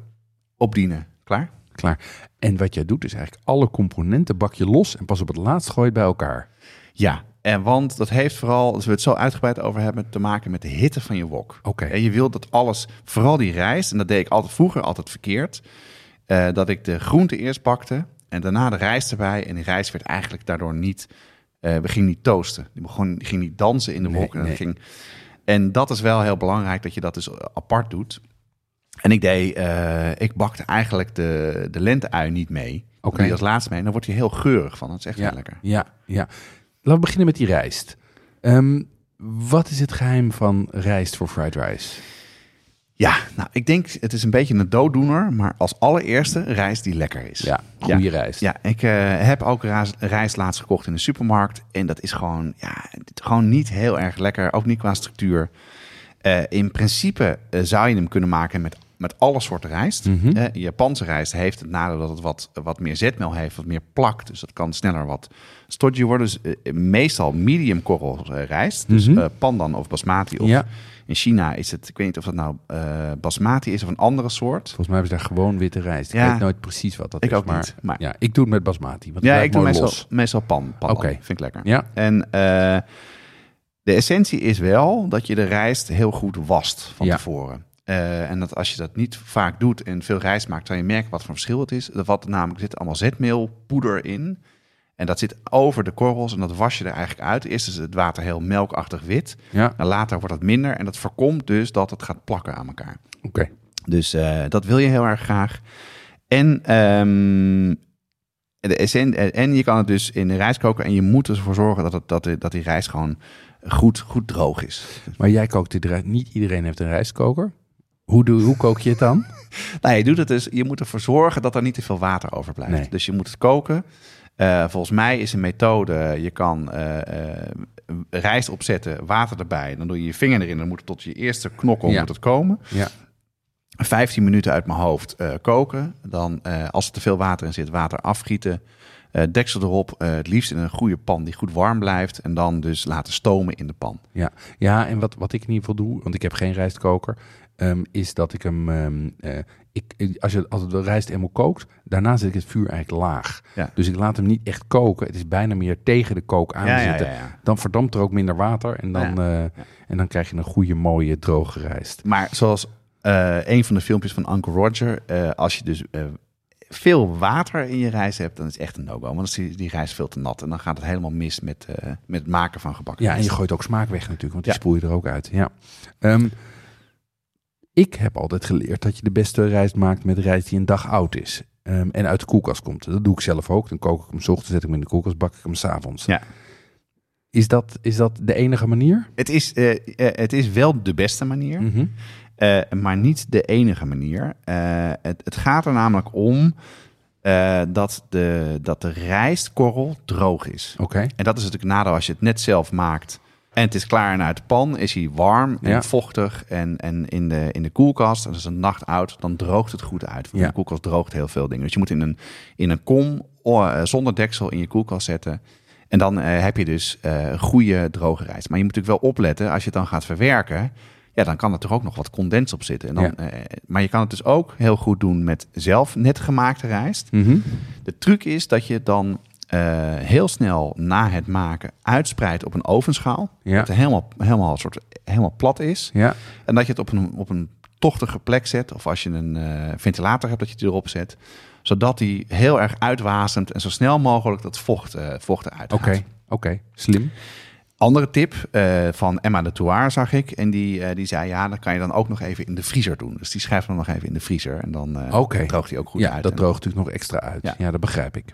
opdienen, klaar? Klaar. En wat jij doet is eigenlijk alle componenten bak je los en pas op het laatst gooi je het bij elkaar. Ja, en want dat heeft vooral, als we het zo uitgebreid over hebben, te maken met de hitte van je wok. Oké. En je wilt dat alles, vooral die rijst, en dat deed ik altijd vroeger altijd verkeerd, eh, dat ik de groente eerst bakte en daarna de rijst erbij. En die rijst werd eigenlijk daardoor niet, eh we gingen niet toasten. Die, begon, die ging niet dansen in de Nee, wok. en, nee. ging, en dat is wel heel belangrijk dat je dat dus apart doet. En ik deed, eh, ik bakte eigenlijk de, de lente-ui niet mee. Oké. Die als laatste mee. En dan wordt hij heel geurig van. Dat is echt Ja. heel lekker. Ja, ja. Laten we beginnen met die rijst. Ehm, wat is het geheim van rijst voor fried rice? Ja, nou, ik denk het is een beetje een dooddoener, maar als allereerste rijst die lekker is. Ja, goede rijst. Ja, ik eh, heb ook rijst, laatst gekocht in de supermarkt en dat is gewoon, ja, gewoon niet heel erg lekker, ook niet qua structuur. Eh, in principe eh, zou je hem kunnen maken met, met alle soorten rijst. Mhm. Eh, Japanse rijst heeft het nadeel dat het wat, wat meer zetmeel heeft, wat meer plakt. Dus dat kan sneller wat stodgy worden. Dus eh, meestal medium korrel eh, rijst. Dus eh, pandan of basmati of Ja. in China is het, ik weet niet of dat nou basmati is of een andere soort. Volgens mij hebben ze daar gewoon witte rijst. Ik Ja. weet nooit precies wat dat Ik is. ook maar, niet, maar- Ja, ik doe het met basmati. Want Ja, ik doe meestal, meestal pan. pan Oké. Vind ik lekker. Ja. En de essentie is wel dat je de rijst heel goed wast van Ja. tevoren. Eh, en dat als je dat niet vaak doet en veel rijst maakt, zal je merken wat voor verschil het is. Er wat namelijk zit allemaal zetmeelpoeder in. En dat zit over de korrels en dat was je er eigenlijk uit. Eerst is het water heel melkachtig wit. Ja, En later wordt het minder. En dat voorkomt dus dat het gaat plakken aan elkaar. oké. Dus eh, dat wil je heel erg graag. En, ehm, de essen, en je kan het dus in de rijst koken. En je moet ervoor zorgen dat, het, dat, de- dat die rijst gewoon goed, goed droog is. Maar jij kookt dit rijst. Niet iedereen heeft een rijstkoker. Hoe, doe, hoe kook je het dan? <laughs> Nou, je doet het dus. Je moet ervoor zorgen dat er niet te veel water overblijft. Nee. Dus je moet het koken. Eh, volgens mij is een methode. Je kan eh, eh, rijst opzetten, water erbij. Dan doe je je vinger erin. Dan moet het tot je eerste knokkel Ja. moet het komen. Ja. 15 minuten uit mijn hoofd koken. Dan, als er te veel water in zit, water afgieten. Deksel erop. het liefst in een goede pan die goed warm blijft. En dan dus laten stomen in de pan. Ja, ja en wat, wat ik in ieder geval doe, want ik heb geen rijstkoker, ehm, is dat ik hem, ehm, eh, ik, als, je, als de rijst eenmaal kookt, daarna zet ik het vuur eigenlijk laag. Ja. Dus ik laat hem niet echt koken. Het is bijna meer tegen de kook aan Ja, zitten. ja. Dan verdampt er ook minder water en dan, eh, en dan krijg je een goede, mooie, droge rijst. Maar zoals eh, een van de filmpjes van Uncle Roger. als je dus veel water in je rijst hebt, dan is het echt een no-go. Want dan is die, die rijst veel te nat. En dan gaat het helemaal mis met, met het maken van gebakken Ja, en je gooit ook smaak weg natuurlijk, want die Ja. spoel je er ook uit. Ja. Ehm, ik heb altijd geleerd dat je de beste rijst maakt met rijst die een dag oud is. ehm, en uit de koelkast komt. Dat doe ik zelf ook. Dan kook ik hem 's ochtends, zet ik hem in de koelkast, bak ik hem s'avonds. Ja. Is dat, is dat de enige manier? Het, is, eh, eh, het is wel de beste manier. Mhm. Eh, maar niet de enige manier. Het, het gaat er namelijk om dat, de, dat de rijstkorrel droog is. Oké. En dat is natuurlijk nadeel als je het net zelf maakt. En het is klaar en uit de pan. Is hij warm en Ja. vochtig en, en in, de, in de koelkast. En als het een nacht oud, dan droogt het goed uit. Want Ja. de koelkast droogt heel veel dingen. Dus je moet in een, in een kom eh, zonder deksel in je koelkast zetten. En dan eh, heb je dus eh goede droge rijst. Maar je moet natuurlijk wel opletten, als je het dan gaat verwerken... Ja, dan kan er toch ook nog wat condens op zitten. En dan, Ja. maar je kan het dus ook heel goed doen met zelf net gemaakte rijst. Mhm. De truc is dat je dan eh, heel snel na het maken uitspreidt op een ovenschaal. Ja. Dat het helemaal, helemaal, soort, helemaal plat is. Ja, En dat je het op een, op een tochtige plek zet. Of als je een eh, ventilator hebt, dat je het erop zet. Zodat die heel erg uitwasemt en zo snel mogelijk dat vocht, eh vocht eruit oké. Oké, slim. Andere tip van Emma de Touar zag ik. En die, die zei, ja, dan kan je dan ook nog even in de vriezer doen. Dus die schrijft dan nog even in de vriezer. En dan Oké. droogt hij ook goed ja, uit. dat droogt natuurlijk nog extra uit. Ja, Ja. dat begrijp ik.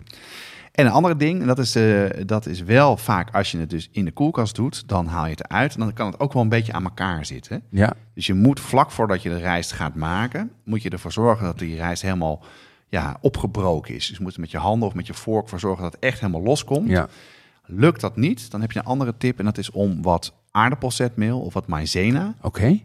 En een andere ding, en dat is, eh, dat is wel vaak als je het dus in de koelkast doet, dan haal je het eruit. En dan kan het ook wel een beetje aan elkaar zitten. Ja, Dus je moet vlak voordat je de rijst gaat maken, moet je ervoor zorgen dat die rijst helemaal ja, opgebroken is. Dus je moet er met je handen of met je vork voor zorgen dat het echt helemaal loskomt. ja. Lukt dat niet, dan heb je een andere tip. En dat is om wat aardappelzetmeel of wat maizena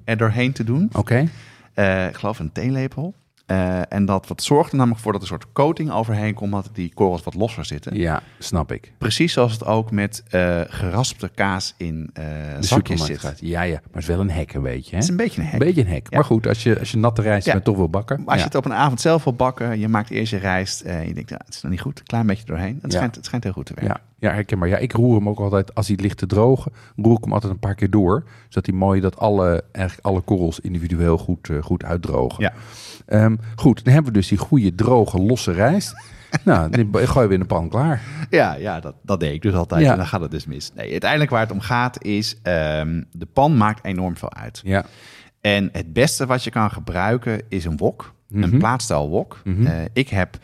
er doorheen te doen. oké. Eh, ik geloof een theelepel. Eh, en dat wat zorgt er namelijk voor dat er een soort coating overheen komt, dat die korrels wat losser zitten. Ja, snap ik. Precies zoals het ook met eh, geraspte kaas in eh De zakjes zit. gaat. Ja, ja, maar het is wel een hek een beetje. Hè? Het is een beetje een hek. Beetje een hek. Ja. Maar goed, als je, als je natte rijst Ja. maar toch wil bakken. Maar als ja. je het op een avond zelf wil bakken, je maakt eerst je rijst en je denkt, nou, het is nog niet goed, een klein beetje doorheen. Het, Ja. schijnt, het schijnt heel goed te werken. Ja, ja, herkenbaar. Ja, ik roer hem ook altijd, als hij ligt te drogen, roer ik hem altijd een paar keer door. Zodat hij mooi, dat alle, eigenlijk alle korrels individueel goed, goed uitdrogen. Ja. Ehm, goed, dan hebben we dus die goede, droge, losse rijst. <laughs> nou, die gooi we in de pan klaar. Ja, ja dat, dat deed ik dus altijd Ja. en dan gaat het dus mis. Nee, uiteindelijk waar het om gaat is, ehm, de pan maakt enorm veel uit. Ja, En het beste wat je kan gebruiken is een wok, Mhm. een plaatstijl wok. Mhm. Eh, ik heb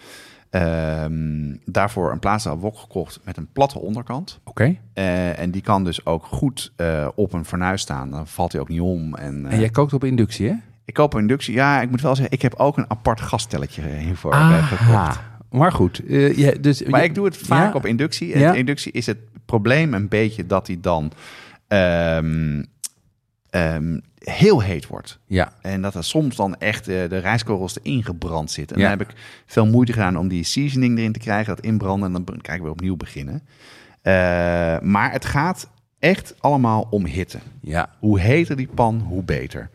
ehm, daarvoor een plaatstijl wok gekocht met een platte onderkant. oké. Eh, en die kan dus ook goed eh, op een fornuis staan. Dan valt hij ook niet om. En, En jij kookt op inductie, hè? Ik koop een inductie. Ja, ik moet wel zeggen, ik heb ook een apart gastelletje hiervoor eh, gekocht. Maar goed, eh, ja, dus, Maar ik doe het vaak Ja. op inductie. En Ja. inductie is het probleem een beetje dat hij dan ehm, ehm, heel heet wordt. Ja, En dat er soms dan echt eh, de rijstkorrels erin gebrand zitten. En Ja. dan heb ik veel moeite gedaan om die seasoning erin te krijgen, dat inbranden. En dan kan ik weer opnieuw beginnen. Maar het gaat echt allemaal om hitte. ja, Hoe heter die pan, hoe beter.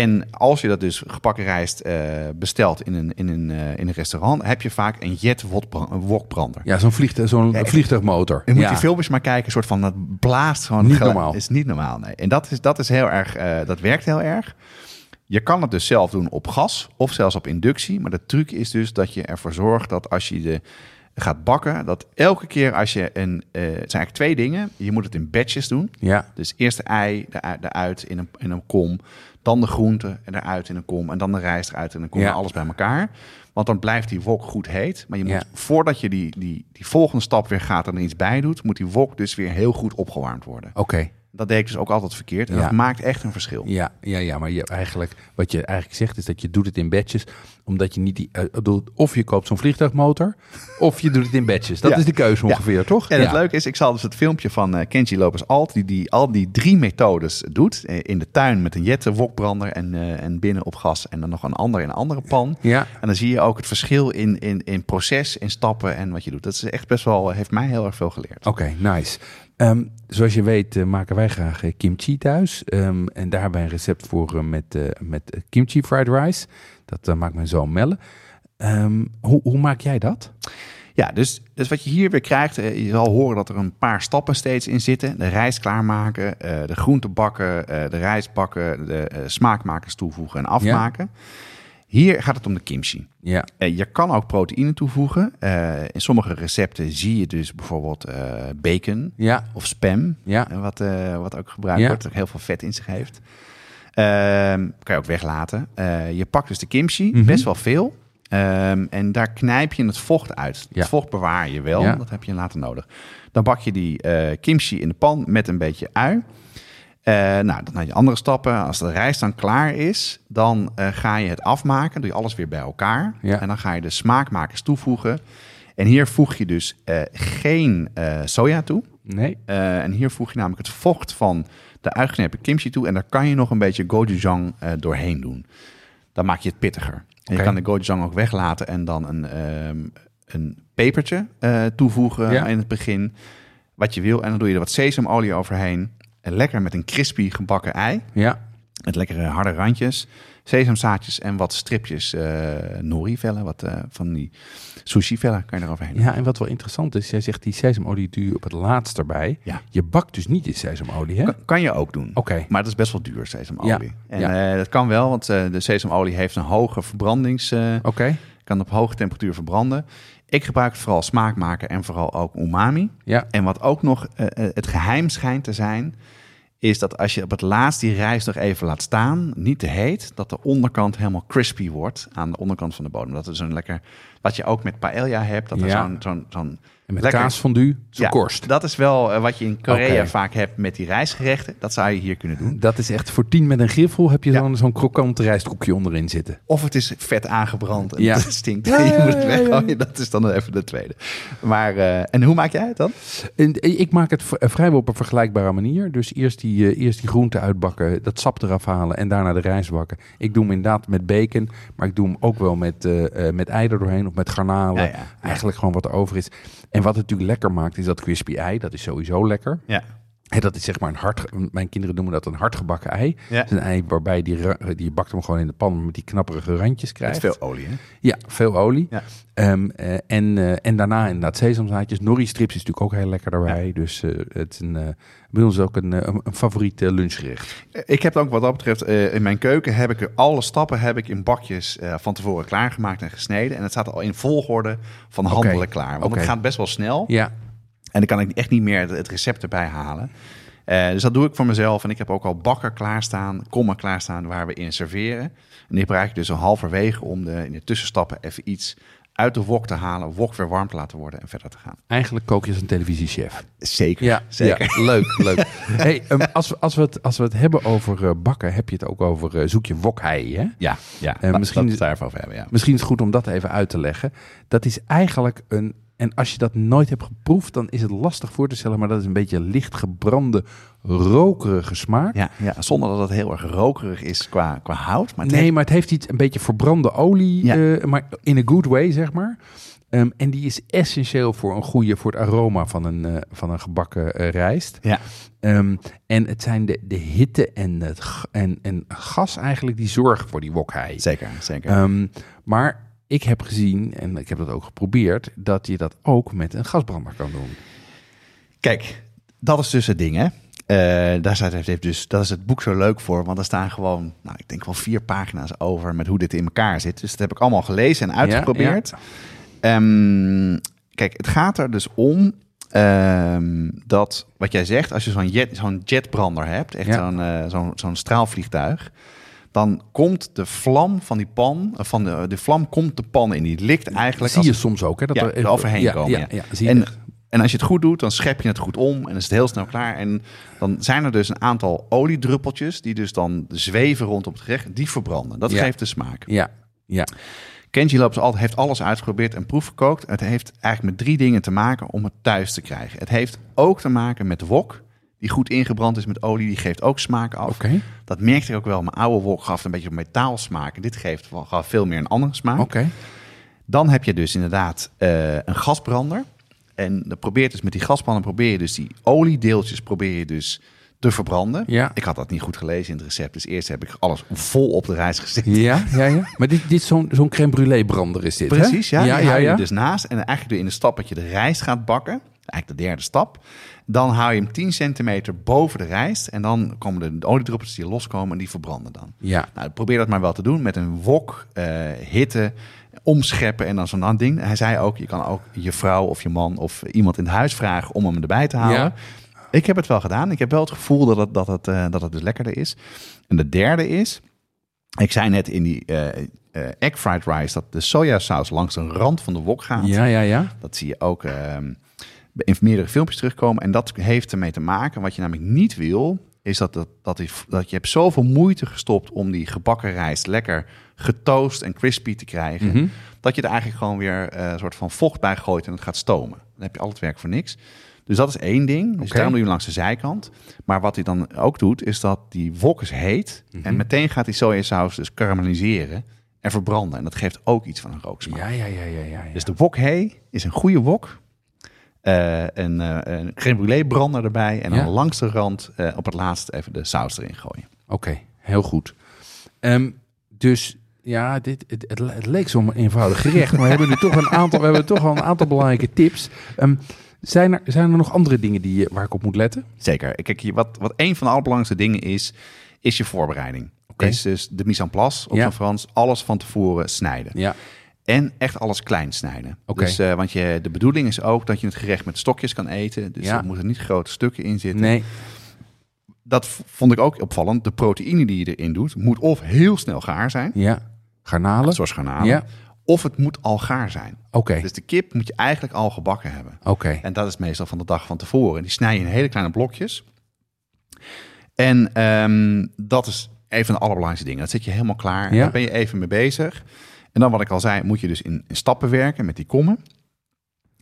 En als je dat dus gebakken rijst eh, bestelt in een, in, een, eh, in een restaurant, heb je vaak een jet wokbra- wokbrander. ja zo'n vliegtuig, zo'n Ja, vliegtuigmotor. Je moet ja. die filmpjes maar kijken, een soort van dat blaast gewoon. Niet normaal. Is niet normaal, nee. En dat is, dat is heel erg, eh, dat werkt heel erg. Je kan het dus zelf doen op gas of zelfs op inductie. Maar de truc is dus dat je ervoor zorgt dat als je de gaat bakken, dat elke keer als je een, eh, het zijn eigenlijk twee dingen. Je moet het in batches doen. Ja, Dus eerst de ei eruit in, een, in een kom. Dan de groente eruit in een kom. En dan de rijst eruit in een kom. Ja. En alles bij elkaar. Want dan blijft die wok goed heet. Maar je moet, Ja. voordat je die, die, die volgende stap weer gaat en er iets bij doet... moet die wok dus weer heel goed opgewarmd worden. oké. Dat deed ik dus ook altijd verkeerd. En Ja. dat maakt echt een verschil. Ja, ja, ja, maar je, eigenlijk, wat je eigenlijk zegt is dat je doet het in batches, omdat je niet die, doet, of je koopt zo'n vliegtuigmotor, of je doet het in batches. Dat Ja. is de keuze Ja. ongeveer, toch? En het leuke is, ik zal dus het filmpje van eh, Kenji Lopez Alt... die, die al die drie methodes doet. eh, in de tuin met een jette wokbrander en, en binnen op gas... en dan nog een ander in een andere pan. Ja, En dan zie je ook het verschil in, in, in proces, in stappen en wat je doet. Dat is echt best wel, heeft mij heel erg veel geleerd. oké, nice. Ehm, zoals je weet eh, maken wij graag eh, kimchi thuis. Ehm, en daar hebben een recept voor eh, met, met kimchi fried rice. Dat maakt mijn zoon Melle. Ehm, hoe, hoe maak jij dat? Ja, dus, dus wat je hier weer krijgt, je zal horen dat er een paar stappen steeds in zitten. De rijst klaarmaken, de groenten bakken, de rijst bakken, de smaakmakers toevoegen en afmaken. Hier gaat het om de kimchi. Ja, Eh, je kan ook proteïne toevoegen. Eh, in sommige recepten zie je dus bijvoorbeeld eh, bacon ja, of spam. ja, Wat, wat ook gebruikt Ja. wordt, dat heel veel vet in zich heeft. Ehm, kan je ook weglaten. Je pakt dus de kimchi, Mhm. best wel veel. Ehm, en daar knijp je het vocht uit. Ja. Het vocht bewaar je wel, Ja. dat heb je later nodig. Dan bak je die eh, kimchi in de pan met een beetje ui. Eh, nou, dan had je andere stappen. Als de rijst dan klaar is, dan eh, ga je het afmaken. Doe je alles weer bij elkaar. Ja. En dan ga je de smaakmakers toevoegen. En hier voeg je dus eh, geen soja toe. Nee. En hier voeg je namelijk het vocht van de uitgeknepen kimchi toe. En daar kan je nog een beetje gochujang doorheen doen. Dan maak je het pittiger. En je kan de gochujang ook weglaten en dan een, ehm, een pepertje toevoegen Ja. in het begin. Wat je wil. En dan doe je er wat sesamolie overheen. En lekker met een crispy gebakken ei. Ja. Met lekkere harde randjes. Sesamzaadjes en wat stripjes eh nori-vellen. Wat eh, van die sushi-vellen kan je eroverheen. ja, en wat wel interessant is, jij zegt die sesamolie je op het laatst erbij. Ja. Je bakt dus niet in sesamolie, hè? Kan, kan je ook doen. Oké. Maar dat is best wel duur, sesamolie. Ja, En ja. eh, dat kan wel, want de sesamolie heeft een hoge verbrandings... Oké. kan op hoge temperatuur verbranden. Ik gebruik het vooral smaakmaker en vooral ook umami. Ja. En wat ook nog het geheim schijnt te zijn... is dat als je op het laatst die rijst nog even laat staan... niet te heet, dat de onderkant helemaal crispy wordt... aan de onderkant van de bodem. Dat is een lekker... wat je ook met paella hebt, dat er Ja. zo'n... zo'n zo'n En met lekker- kaasfondue, zo Ja, korst. Dat is wel eh, wat je in Korea vaak hebt met die rijstgerechten. Dat zou je hier kunnen doen. Dat is echt voor tien met een griffel heb je Ja. dan zo'n krokant rijstkoekje onderin zitten. Of het is vet aangebrand en Ja. <laughs> het stinkt. Ja, je moet het weggooien. Dat is dan even de tweede. Maar, eh, en hoe maak jij het dan? En ik maak het eh, vrijwel op een vergelijkbare manier. Dus eerst die, eh, eerst die groenten uitbakken, dat sap eraf halen en daarna de rijst bakken. Ik doe hem inderdaad met bacon, maar ik doe hem ook wel met, eh, eh, met ei doorheen of met garnalen. Eigenlijk gewoon wat er over is. En wat het natuurlijk lekker maakt, is dat crispy ei. Dat is sowieso lekker. Ja. Dat is zeg maar een hard, mijn kinderen noemen dat een hardgebakken ei. Ja. Een ei waarbij die, die bakt hem gewoon in de pan met die knapperige randjes Met krijgt. veel olie, hè? Ja, veel olie. Ja. Ehm, eh, en, eh, en daarna inderdaad sesamzaadjes. Nori strips is natuurlijk ook heel lekker daarbij. Dus eh, het is een, bij ons ook een, een, een favoriet lunchgerecht. Ik heb ook wat dat betreft, in mijn keuken heb ik alle stappen heb ik in bakjes van tevoren klaargemaakt en gesneden. En het staat al in volgorde van handelen klaar. Want het gaat best wel snel. Ja, En dan kan ik echt niet meer het, het recept erbij halen. Eh, dus dat doe ik voor mezelf. En ik heb ook al bakker klaarstaan, komma klaarstaan waar we in serveren. En die gebruik ik dus al halverwege om de, in de tussenstappen even iets uit de wok te halen. Wok weer warm te laten worden en verder te gaan. eigenlijk kook je als een televisiechef. Zeker, Ja, zeker. ja, leuk, <laughs> leuk. Hey, ehm, als, we, als, we het, als we het hebben over eh, bakken, heb je het ook over eh, zoek je wokhei, hè? Ja, ja. La- misschien- het daarover over hebben, ja. Misschien is het goed om dat even uit te leggen. Dat is eigenlijk een. En als je dat nooit hebt geproefd, dan is het lastig voor te stellen. Maar dat is een beetje licht gebrande, rokerige smaak. Ja, ja, zonder dat het heel erg rokerig is qua, qua hout. Maar nee, heeft- maar het heeft iets een beetje verbrande olie, Ja. eh, maar in a good way, zeg maar. Ehm, en die is essentieel voor een goede, voor het aroma van een, eh, van een gebakken eh, rijst. Ja, Ehm, en het zijn de, de hitte en, het, en, en gas eigenlijk die zorgen voor die wokhei. zeker, zeker. Ehm, maar ik heb gezien, en ik heb dat ook geprobeerd, dat je dat ook met een gasbrander kan doen. Kijk, dat is dus het ding, hè. Eh, daar staat, heeft, dus, dat is het boek zo leuk voor, want er staan gewoon, nou, ik denk wel vier pagina's over met hoe dit in elkaar zit. Dus dat heb ik allemaal gelezen en uitgeprobeerd. Ehm, kijk, het gaat er dus om ehm, dat, wat jij zegt, als je zo'n jet, zo'n jetbrander hebt, echt Ja. zo'n eh, zo'n zo'n straalvliegtuig, dan komt de vlam van die pan, eh, van de, de vlam komt de pan in. Die likt eigenlijk zie als je soms ook, hè? Dat Ja, er er overheen ja, komen, Ja, ja. zie je En, en als je het goed doet, dan schep je het goed om en is het heel snel klaar. En dan zijn er dus een aantal oliedruppeltjes die dus dan zweven rondom het gerecht. Die verbranden. Dat geeft de smaak. Ja, ja. Kenji Lopes altijd heeft alles uitgeprobeerd en proefgekookt. Het heeft eigenlijk met drie dingen te maken om het thuis te krijgen. Het heeft ook te maken met wok. Die goed ingebrand is met olie, die geeft ook smaak af. Oké, Dat merkte ik ook wel. Mijn oude wok gaf een beetje een metaalsmaak. En dit geeft gaf veel meer een andere smaak. oké. Dan heb je dus inderdaad eh, een gasbrander. En dan probeert dus met die gasbrander probeer je dus die oliedeeltjes probeer je dus te verbranden. Ja. Ik had dat niet goed gelezen in het recept. Dus eerst heb ik alles vol op de rijst gezet. Ja, ja, ja. Maar dit, dit zo'n zo'n crème brûlée brander is dit, hè? Precies, ja. Ja, die ja, hou je ja. dus naast. En eigenlijk in de stap dat je de rijst gaat bakken. Eigenlijk de derde stap. Dan hou je hem 10 centimeter boven de rijst. En dan komen de oliedruppels die loskomen en die verbranden dan. Ja, Nou, probeer dat maar wel te doen met een wok, eh, hitte, omscheppen en dan zo'n ding. Hij zei ook, je kan ook je vrouw of je man of iemand in het huis vragen om hem erbij te halen. Ja. Ik heb het wel gedaan. Ik heb wel het gevoel dat het, dat het, eh, dat het dus lekkerder is. En de derde is, ik zei net in die eh, egg fried rice dat de sojasaus langs de rand van de wok gaat. ja, ja, ja. Dat zie je ook ehm, in meerdere filmpjes terugkomen. En dat heeft ermee te maken. Wat je namelijk niet wil, is dat, dat, dat, je hebt zoveel moeite gestopt om die gebakken rijst lekker getoast en crispy te krijgen. Mhm. Dat je er eigenlijk gewoon weer eh, een soort van vocht bij gooit en het gaat stomen. Dan heb je al het werk voor niks. Dus dat is één ding. Dus Oké. daarom doe je langs de zijkant. Maar wat hij dan ook doet, is dat die wok is heet. Mhm. En meteen gaat die sojasaus dus karamelliseren en verbranden. En dat geeft ook iets van een rooksmaak. Ja, ja, ja, ja, ja. ja. Dus de wok hey is een goede wok. Eh, een, eh, een crème brûlée brander erbij. En dan Ja. langs de rand eh, op het laatst even de saus erin gooien. Oké, heel goed. Ehm, dus ja, dit, het, het, het leek zo'n eenvoudig gerecht, maar we hebben nu toch een aantal, we hebben toch wel een aantal belangrijke tips. Ehm, zijn, er, zijn er nog andere dingen die, je- waar ik op moet letten? Zeker. Kijk, wat, wat een van de allerbelangrijkste dingen is, is je voorbereiding. Oké. Is dus de mise en place, op Ja. Frans, alles van tevoren snijden. Ja, En echt alles klein snijden. Oké. Dus, eh, want je, de bedoeling is ook dat je het gerecht met stokjes kan eten. Dus Ja. er moeten niet grote stukken in zitten. nee, Dat vond ik ook opvallend. De proteïne die je erin doet, moet of heel snel gaar zijn, ja. Garnalen? zoals garnalen. Ja, Of het moet al gaar zijn. oké, Dus de kip moet je eigenlijk al gebakken hebben. oké. En dat is meestal van de dag van tevoren. Die snij je in hele kleine blokjes. En ehm, dat is een van de allerbelangrijkste dingen. Dat zit je helemaal klaar. En Ja. Daar ben je even mee bezig. En dan wat ik al zei, moet je dus in, in stappen werken met die kommen.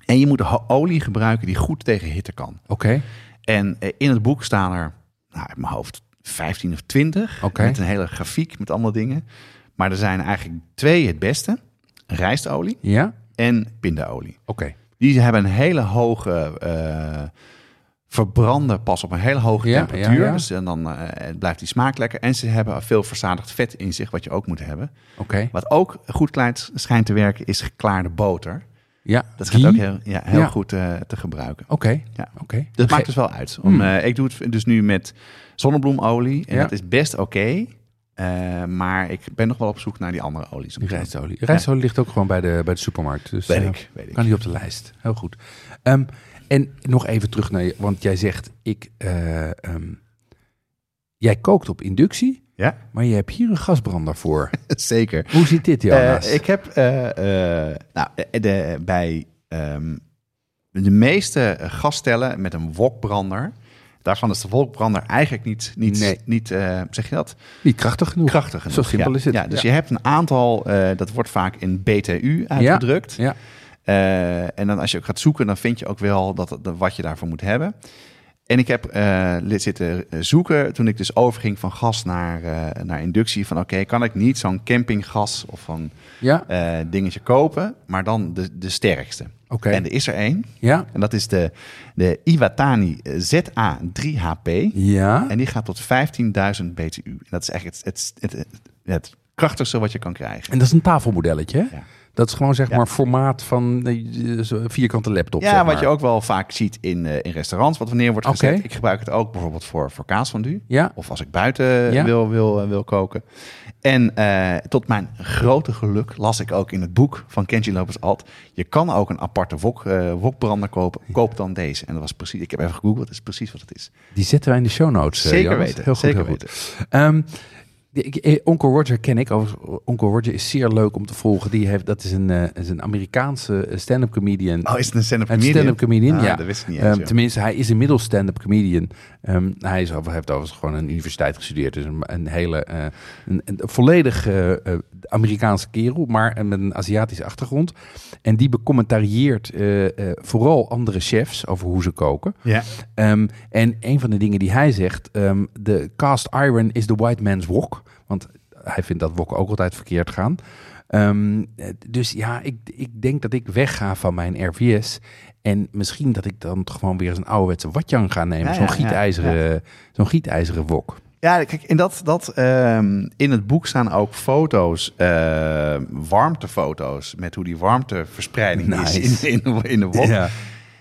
En je moet olie gebruiken die goed tegen hitte kan. Oké, En eh, in het boek staan er, nou, uit mijn hoofd, 15 of 20. Oké. Met een hele grafiek met allemaal dingen. Maar er zijn eigenlijk twee het beste. Rijstolie ja, en pindaolie. oké. Die hebben een hele hoge eh, verbranden pas op een hele hoge Ja, temperatuur. ja, ja. Dus en dan eh, blijft die smaak lekker. En ze hebben veel verzadigd vet in zich, wat je ook moet hebben. Oké, Wat ook goed schijnt te werken, is geklaarde boter. ja. Dat die? ook heel, ja, heel goed eh, te gebruiken. Oké, Ja. oké. Dat Ge- maakt dus wel uit. Om, Hmm. eh, ik doe het dus nu met zonnebloemolie. En Ja. dat is best oké. Eh, maar ik ben nog wel op zoek naar die andere olies. Die rijstolie. Rijstolie ligt ook gewoon bij de, bij de supermarkt. Dus, Weet eh, ik, weet ik. Kan die op de lijst. Heel goed. Ehm, en nog even terug naar je, want jij zegt, ik, eh, ehm, jij kookt op inductie, Ja, maar je hebt hier een gasbrander voor. <laughs> zeker. Hoe zit dit, Jonas? Ik heb nou, de, bij ehm, de meeste gasstellen met een wokbrander. Daarvan is de wokbrander eigenlijk niet, niet, Nee. niet eh, zeg je dat? Niet krachtig genoeg. Krachtig genoeg. Zo simpel ja. is het. Ja, dus Ja. je hebt een aantal, eh, dat wordt vaak in BTU uitgedrukt. Ja, Eh, en dan als je ook gaat zoeken, dan vind je ook wel dat, dat, wat je daarvoor moet hebben. En ik heb eh, lid zitten zoeken toen ik dus overging van gas naar, eh, naar inductie. Van oké, kan ik niet zo'n campinggas of zo'n ja. eh, dingetje kopen, maar dan de, de sterkste. oké. En er is er één. Ja, En dat is de, de Iwatani ZA3HP. ja. En die gaat tot 15.000 BTU. En dat is eigenlijk het, het, het, het krachtigste wat je kan krijgen. En dat is een tafelmodelletje, hè? Ja. Dat is gewoon zeg Ja. maar formaat van eh, vierkante laptop. Ja, zeg wat maar. je ook wel vaak ziet in, eh, in restaurants, wat wanneer wordt gezet. Ik gebruik het ook bijvoorbeeld voor, voor kaasfondue. Ja, Of als ik buiten Ja. wil, wil, wil koken. En eh, tot mijn grote geluk las ik ook in het boek van Kenji Lopez Alt. Je kan ook een aparte wok, eh, wokbrander kopen. Koop dan deze. En dat was precies, ik heb even gegoogeld, dat is precies wat het is. die zetten wij in de show notes. eh, Zeker weten. Heel goed, zeker heel goed. weten. Ehm, ik- eh, Onkel Roger ken ik. Onkel Roger is zeer leuk om te volgen. Die heeft, dat is een, eh, is een Amerikaanse eh, stand-up comedian. Oh, is het een stand-up Een comedian? stand-up comedian, Ah, ja. Dat wist ik niet Ehm, eens. tenminste, hij is inmiddels stand-up comedian. Ehm, hij is, heeft overigens gewoon een universiteit gestudeerd. Dus een, een hele, eh, een, een volledig Amerikaanse kerel, maar met een Aziatische achtergrond. En die becommentarieert vooral andere chefs over hoe ze koken. Ja. Ehm, en een van de dingen die hij zegt, de cast iron is the white man's wok. Want hij vindt dat wokken ook altijd verkeerd gaan. Ehm, eh, dus ja, ik, ik denk dat ik wegga van mijn RVS. En misschien dat ik dan gewoon weer eens een ouderwetse watjang ga nemen. Ja, zo'n ja, ja, gietijzeren, zo'n gietijzeren wok. Ja, kijk, in, dat, dat, ehm, in het boek staan ook foto's, eh, warmtefoto's, met hoe die warmteverspreiding Nice. is in, in, in de wok. Ja.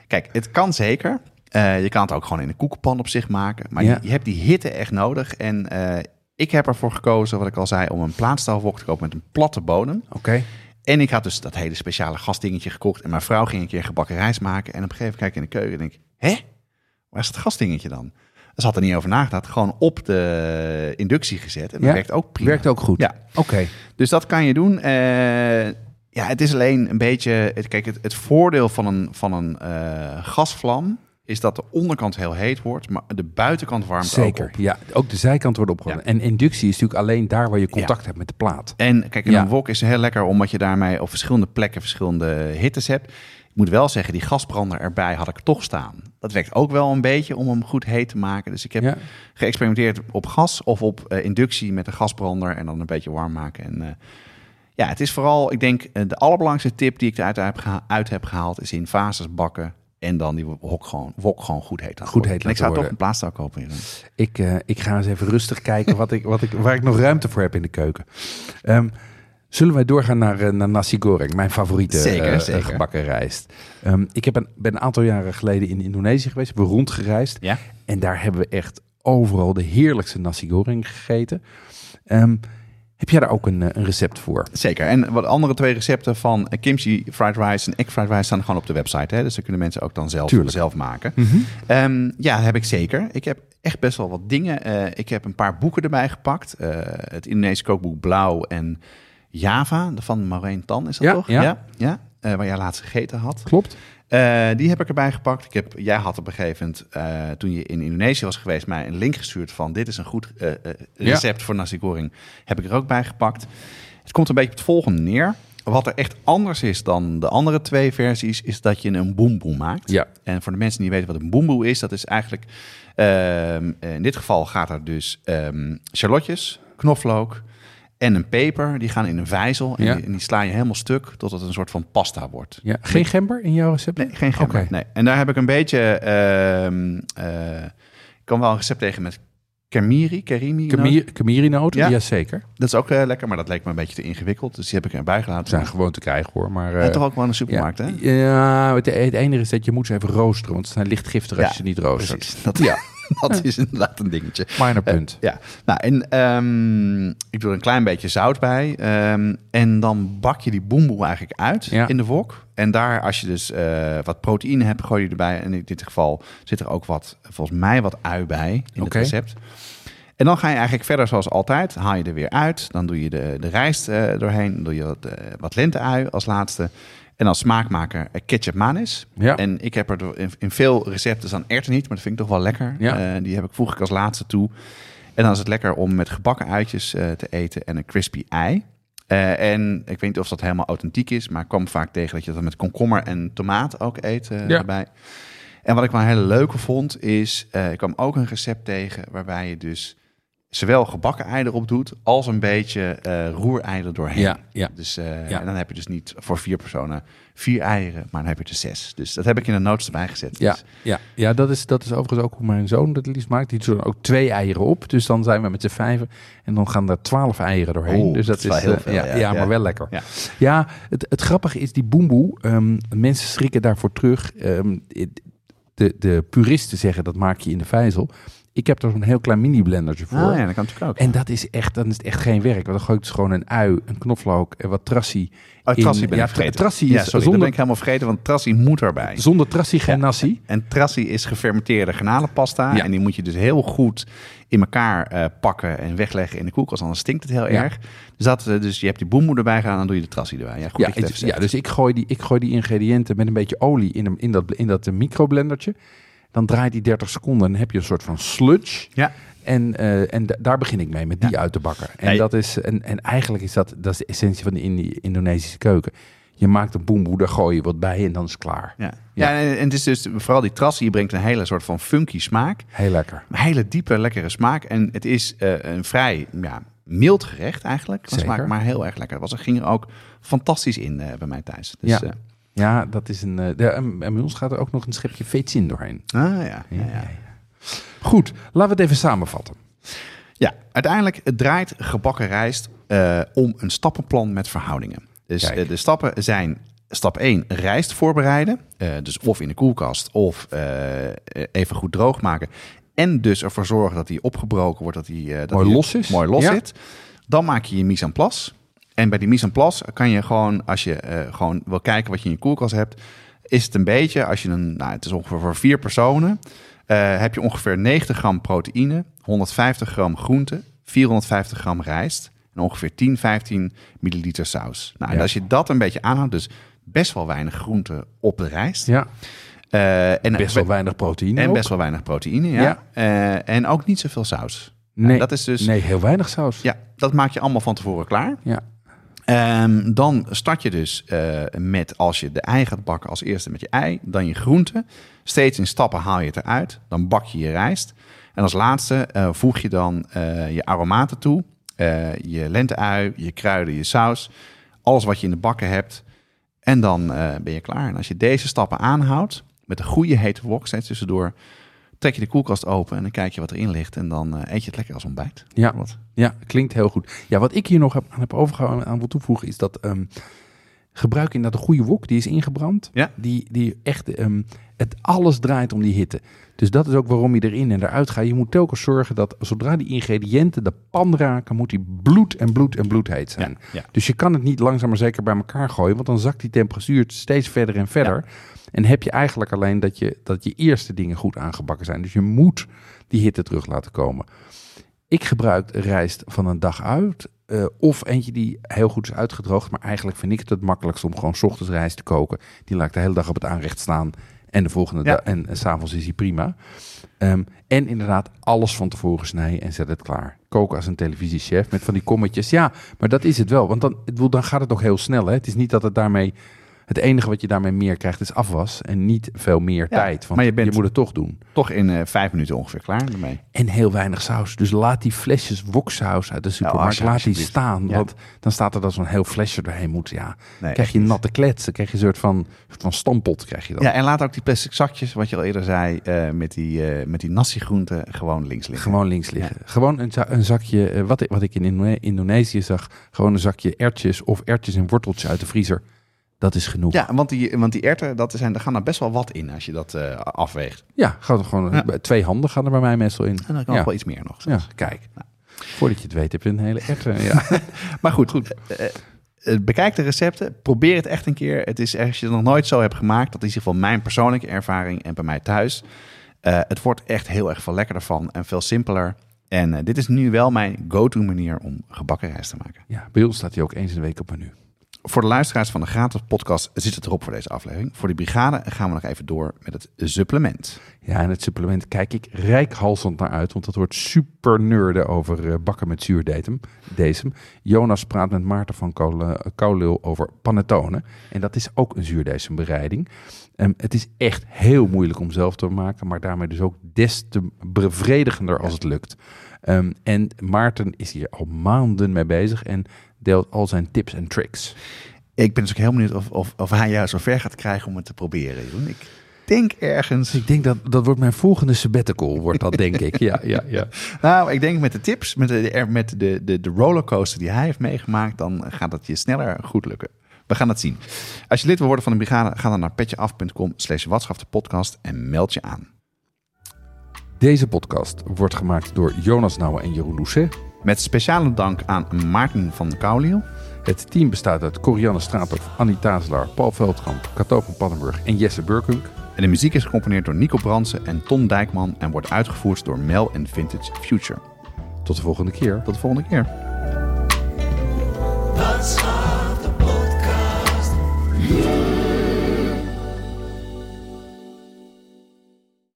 Kijk, het kan zeker. Eh, je kan het ook gewoon in een koekenpan op zich maken. Maar je hebt die hitte echt nodig. En eh, ik heb ervoor gekozen, wat ik al zei, om een plaatstaalwok te kopen met een platte bodem. Oké. En ik had dus dat hele speciale gasdingetje gekocht. En mijn vrouw ging een keer gebakken rijst maken. En op een gegeven moment kijk ik in de keuken en denk ik, hè? Waar is het gasdingetje dan? Ze had er niet over nagedacht. Gewoon op de inductie gezet. En dat Ja, werkt ook prima. Werkt ook goed. Ja. Oké. Dus dat kan je doen. Eh, ja, het is alleen een beetje... het- Kijk, het, het voordeel van een, van een eh, gasvlam is dat de onderkant heel heet wordt, maar de buitenkant warmt Zeker, ook op. ja. Ook de zijkant wordt opgewarmd. En inductie is natuurlijk alleen daar waar je contact Ja. hebt met de plaat. En kijk, in Ja. een wok is heel lekker omdat je daarmee op verschillende plekken verschillende hittes hebt. Ik moet wel zeggen, die gasbrander erbij had ik toch staan. Dat werkt ook wel een beetje om hem goed heet te maken. Dus ik heb Ja. geëxperimenteerd op gas of op eh, inductie met een gasbrander en dan een beetje warm maken. En eh, ja, het is vooral, ik denk, eh, de allerbelangrijkste tip die ik eruit heb, geha- uit heb gehaald is in fases bakken. En dan die wok gewoon, wok gewoon goed heet. Goed heet ik zou toch een plaatsstel kopen. Ik, eh, ik ga eens even rustig kijken wat ik, wat ik, waar ik nog ruimte voor heb in de keuken. Ehm, zullen wij doorgaan naar, eh, naar nasi goreng, mijn favoriete Zeker, eh, zeker. gebakken rijst. Ehm, ik heb een, ben een aantal jaren geleden in Indonesië geweest, hebben we rondgereisd. Ja? En daar hebben we echt overal de heerlijkste nasi goreng gegeten. Ehm, heb jij daar ook een, eh, een recept voor? Zeker. En wat andere twee recepten van kimchi fried rice en egg fried rice staan gewoon op de website. Hè? Dus dat kunnen mensen ook dan zelf, Tuurlijk. zelf maken. Ehm, ja, dat heb ik zeker. Ik heb echt best wel wat dingen. Eh, ik heb een paar boeken erbij gepakt. Eh, het Indonesische kookboek Blauw en Java van Maureen Tan is dat Ja, toch? ja. ja. ja. Waar jij laatst gegeten had. Klopt. Eh, die heb ik erbij gepakt. Ik heb, jij had op een gegeven moment, eh, toen je in Indonesië was geweest, mij een link gestuurd van dit is een goed eh, recept voor nasi goreng. Heb ik er ook bij gepakt. Het komt een beetje op het volgende neer. Wat er echt anders is dan de andere twee versies, is dat je een boemboe maakt. Ja. En voor de mensen die weten wat een boemboe is, dat is eigenlijk, ehm, in dit geval gaat er dus ehm charlotjes, knoflook en een peper. Die gaan in een vijzel en, Ja. die, en die sla je helemaal stuk totdat het een soort van pasta wordt. Ja. Geen gember in jouw recept? Nee, geen gember. Nee. En daar heb ik een beetje... ehm, eh, ik kan wel een recept tegen met kamiri, karimi. Kamir, Kamirinoten? Ja. Jazeker. Dat is ook eh, lekker, maar dat leek me een beetje te ingewikkeld. Dus die heb ik erbij gelaten. Zijn gewoon te krijgen hoor. Maar, En eh, toch ook wel in de supermarkt, ja, hè? Ja, het, het enige is dat je moet ze even roosteren, want ze zijn licht giftig als je ze niet roostert. Precies. Dat, Ja. <laughs> <laughs> dat is inderdaad een dingetje. Minor punt. Ja, nou en ehm, ik doe er een klein beetje zout bij. ehm, en dan bak je die boemboe eigenlijk uit Ja. in de wok. En daar, als je dus eh, wat proteïne hebt, gooi je erbij. En in dit geval zit er ook wat, volgens mij, wat ui bij in het recept. En dan ga je eigenlijk verder zoals altijd. Haal je er weer uit. Dan doe je de, de rijst eh, doorheen. Dan doe je wat, eh, wat lente-ui als laatste. En als smaakmaker eh, ketchup manis. Ja. En ik heb er in, in veel recepten dan erwten niet, maar dat vind ik toch wel lekker. Ja. Eh, die heb ik, voeg ik als laatste toe. En dan is het lekker om met gebakken uitjes eh, te eten en een crispy ei. En ik weet niet of dat helemaal authentiek is, maar ik kwam vaak tegen dat je dat met komkommer en tomaat ook eet Ja. erbij. En wat ik wel een hele leuke vond, is ik kwam ook een recept tegen waarbij je dus zowel gebakken ei erop doet, als een beetje roerei er doorheen. Ja, ja. Dus, eh, Ja. En dan heb je dus niet voor vier personen vier eieren, maar dan heb je er zes. Dus dat heb ik in de notes erbij gezet. Ja, Dus, ja, ja dat, is, dat is overigens ook hoe mijn zoon dat liefst maakt. Die doet er ook twee eieren op. Dus dan zijn we met z'n vijven. En dan gaan er twaalf eieren doorheen. Oeh, dus dat, dat is heel eh, veel, Ja, ja, ja, ja. maar wel lekker. Ja. Ja, het, het grappige is die boemboe. ehm, mensen schrikken daarvoor terug. Ehm, de, de puristen zeggen dat maak je in de vijzel. Ik heb er zo'n heel klein mini blendertje voor. Ah, ja, dat kan natuurlijk ook. En dat is echt, dan is het echt geen werk. Want dan gooi ik dus gewoon een ui, een knoflook en wat trassie. Oh, in- trassie ben ja, ik vergeten. trassie ja, sorry, zonder, ben ik helemaal vergeten, want trassie moet erbij. zonder trassie geen nasi. En trassie is gefermenteerde garnalenpasta. Ja. En die moet je dus heel goed in elkaar eh, pakken en wegleggen in de koelkast. Anders stinkt het heel Ja. erg. Dus, dat, eh, dus je hebt die boemboe erbij gedaan, dan doe je de trassie erbij. Ja, goed Ja, het ja, dus ik gooi, die, ik gooi die ingrediënten met een beetje olie in, een- in dat, in dat microblendertje. Dan draait die 30 seconden en heb je een soort van sludge. Ja. En, eh, en da- daar begin ik mee, met die uit te bakken. En, Nee. dat is, en, en eigenlijk is dat, dat is de essentie van de Indi- Indonesische keuken. Je maakt een boemboe, daar gooi je wat bij en dan is het klaar. Ja. Ja. Ja. en, en het is dus vooral die trassie brengt een hele soort van funky smaak. Heel lekker. Een hele diepe, lekkere smaak. En het is eh, een vrij ja, mild gerecht eigenlijk. Zeker. Smaak, maar heel erg lekker. Dat was, er ging er ook fantastisch in eh, bij mij thuis. Dus, Ja. Ja, dat is een... eh, en bij ons gaat er ook nog een schepje veetzin doorheen. ah, ja, ja, Ja, ja. Goed, laten we het even samenvatten. Ja, uiteindelijk het draait gebakken rijst eh, om een stappenplan met verhoudingen. Dus eh, de stappen zijn stap 1, rijst voorbereiden. Dus of in de koelkast of even goed droog maken. En dus ervoor zorgen dat die opgebroken wordt, dat die, dat Mooi die los is. Mooi los Ja. zit. Dan maak je je mise en place. En bij die mise en place kan je gewoon, als je eh, gewoon wil kijken wat je in je koelkast hebt, is het een beetje, als je een, nou, het is ongeveer voor vier personen, eh, heb je ongeveer 90 gram proteïne, 150 gram groente, 450 gram rijst en ongeveer 10, 15 milliliter saus. Nou, en als je dat een beetje aanhoudt, dus best wel weinig groente op de rijst. Ja, Eh, en Best wel weinig proteïne En ook. best wel weinig proteïne, ja. Ja. En ook niet zoveel saus. Nee, dat is dus... nee, heel weinig saus. Ja, dat maak je allemaal van tevoren klaar. Ja. Ehm, dan start je dus eh, met, als je de ei gaat bakken, als eerste met je ei, dan je groenten. Steeds in stappen haal je het eruit. Dan bak je je rijst. En als laatste eh, voeg je dan eh, je aromaten toe. Je lenteui, je kruiden, je saus. Alles wat je in de bakken hebt. En dan ben je klaar. En als je deze stappen aanhoudt, met een goede hete wok steeds tussendoor, trek je de koelkast open en dan kijk je wat erin ligt. En dan eh, eet je het lekker als ontbijt. Ja. Wat? Ja, klinkt heel goed. Ja, wat ik hier nog heb, aan heb overgehouden aan wil toevoegen is dat ehm, gebruik inderdaad een goede wok. Die is ingebrand. Ja. Die, die echt, ehm, het alles draait om die hitte. Dus dat is ook waarom je erin en eruit gaat. Je moet telkens zorgen dat zodra die ingrediënten de pan raken, moet die bloed en bloed en bloed heet zijn. ja. Dus je kan het niet langzaam maar zeker bij elkaar gooien, want dan zakt die temperatuur steeds verder en verder. En heb je eigenlijk alleen dat je, dat je eerste dingen goed aangebakken zijn. Dus je moet die hitte terug laten komen. Ik gebruik rijst van een dag uit. eh, of eentje die heel goed is uitgedroogd. Maar eigenlijk vind ik het het makkelijkst om gewoon ochtends rijst te koken. Die laat ik de hele dag op het aanrecht staan. En de volgende Ja. dag. En, en s'avonds is hij prima. Ehm, en inderdaad, alles van tevoren snijden en zet het klaar. Koken als een televisiechef met van die kommetjes. Ja, maar dat is het wel. Want dan, ik bedoel, dan gaat het nog heel snel. Hè? Het is niet dat het daarmee. Het enige wat je daarmee meer krijgt is afwas. En niet veel meer Ja, tijd. Want maar je bent- moet het toch doen. Toch in eh, vijf minuten ongeveer klaar ermee. En heel weinig saus. Dus laat die flesjes woksaus uit de supermarkt, je- laat die staan. Ja. Want dan staat er dan zo'n heel flesje doorheen moet. Ja, Nee, krijg je natte klets. Dan krijg je een soort van, van stampot. Krijg je dan. Ja, en laat ook die plastic zakjes, wat je al eerder zei, eh, met die, eh met die nasi-groenten gewoon links liggen. Gewoon links liggen. Gewoon een, za- een zakje, wat ik, wat ik in Indone- Indonesië zag. Gewoon een zakje ertjes of ertjes en worteltjes uit de vriezer. Dat is genoeg. Ja, want die, want die erwten, dat zijn, daar gaan er best wel wat in als je dat eh, afweegt. Ja, gewoon, gewoon Ja. twee handen gaan er bij mij meestal in. En dan kan ja. nog wel iets meer nog. ja, kijk. Voordat je het weet heb je een hele erwten. <laughs> Ja. Maar goed, goed. eh, eh, bekijk de recepten. Probeer het echt een keer. Het is als je het nog nooit zo hebt gemaakt. Dat is in ieder geval mijn persoonlijke ervaring en bij mij thuis. Het wordt echt heel erg veel lekkerder van en veel simpeler. En dit is nu wel mijn go-to manier om gebakken rijst te maken. ja, bij ons staat hij ook eens in de week op menu. Voor de luisteraars van de gratis podcast zit het erop voor deze aflevering. Voor die brigade gaan we nog even door met het supplement. Ja, en het supplement kijk ik rijkhalsend naar uit, want dat wordt super neurden over eh, bakken met. Desem. Jonas praat met Maarten van Koule- Koulil over panettone. En dat is ook een zuurdesembereiding. Ehm, het is echt heel moeilijk om zelf te maken, maar daarmee dus ook des te bevredigender als het lukt. Ehm, en Maarten is hier al maanden mee bezig en deelt al zijn tips en tricks. Ik ben dus ook heel benieuwd of, of, of hij jou zover gaat krijgen om het te proberen. Ik denk ergens... Ik denk dat dat wordt mijn volgende sabbatical, wordt dat denk ik. Ja, ja, ja. <laughs> Nou, ik denk met de tips, met de, met de, de, de rollercoaster die hij heeft meegemaakt, dan gaat het je sneller goed lukken. We gaan het zien. Als je lid wil worden van de brigade, ga dan naar petjeaf.com slash podcast en meld je aan. Deze podcast wordt gemaakt door Jonas Nouwen en Jeroen Doucet. Met speciale dank aan Maarten van Kauliel. Het team bestaat uit Corianne Straathoff, Annie Tazelaar, Paul Veldkamp, Cato van Paddenburg en Jesse Burkunk. En de muziek is gecomponeerd door Nico Bransen en Ton Dijkman en wordt uitgevoerd door Mel en Vintage Future. Tot de volgende keer. Tot de volgende keer. That's how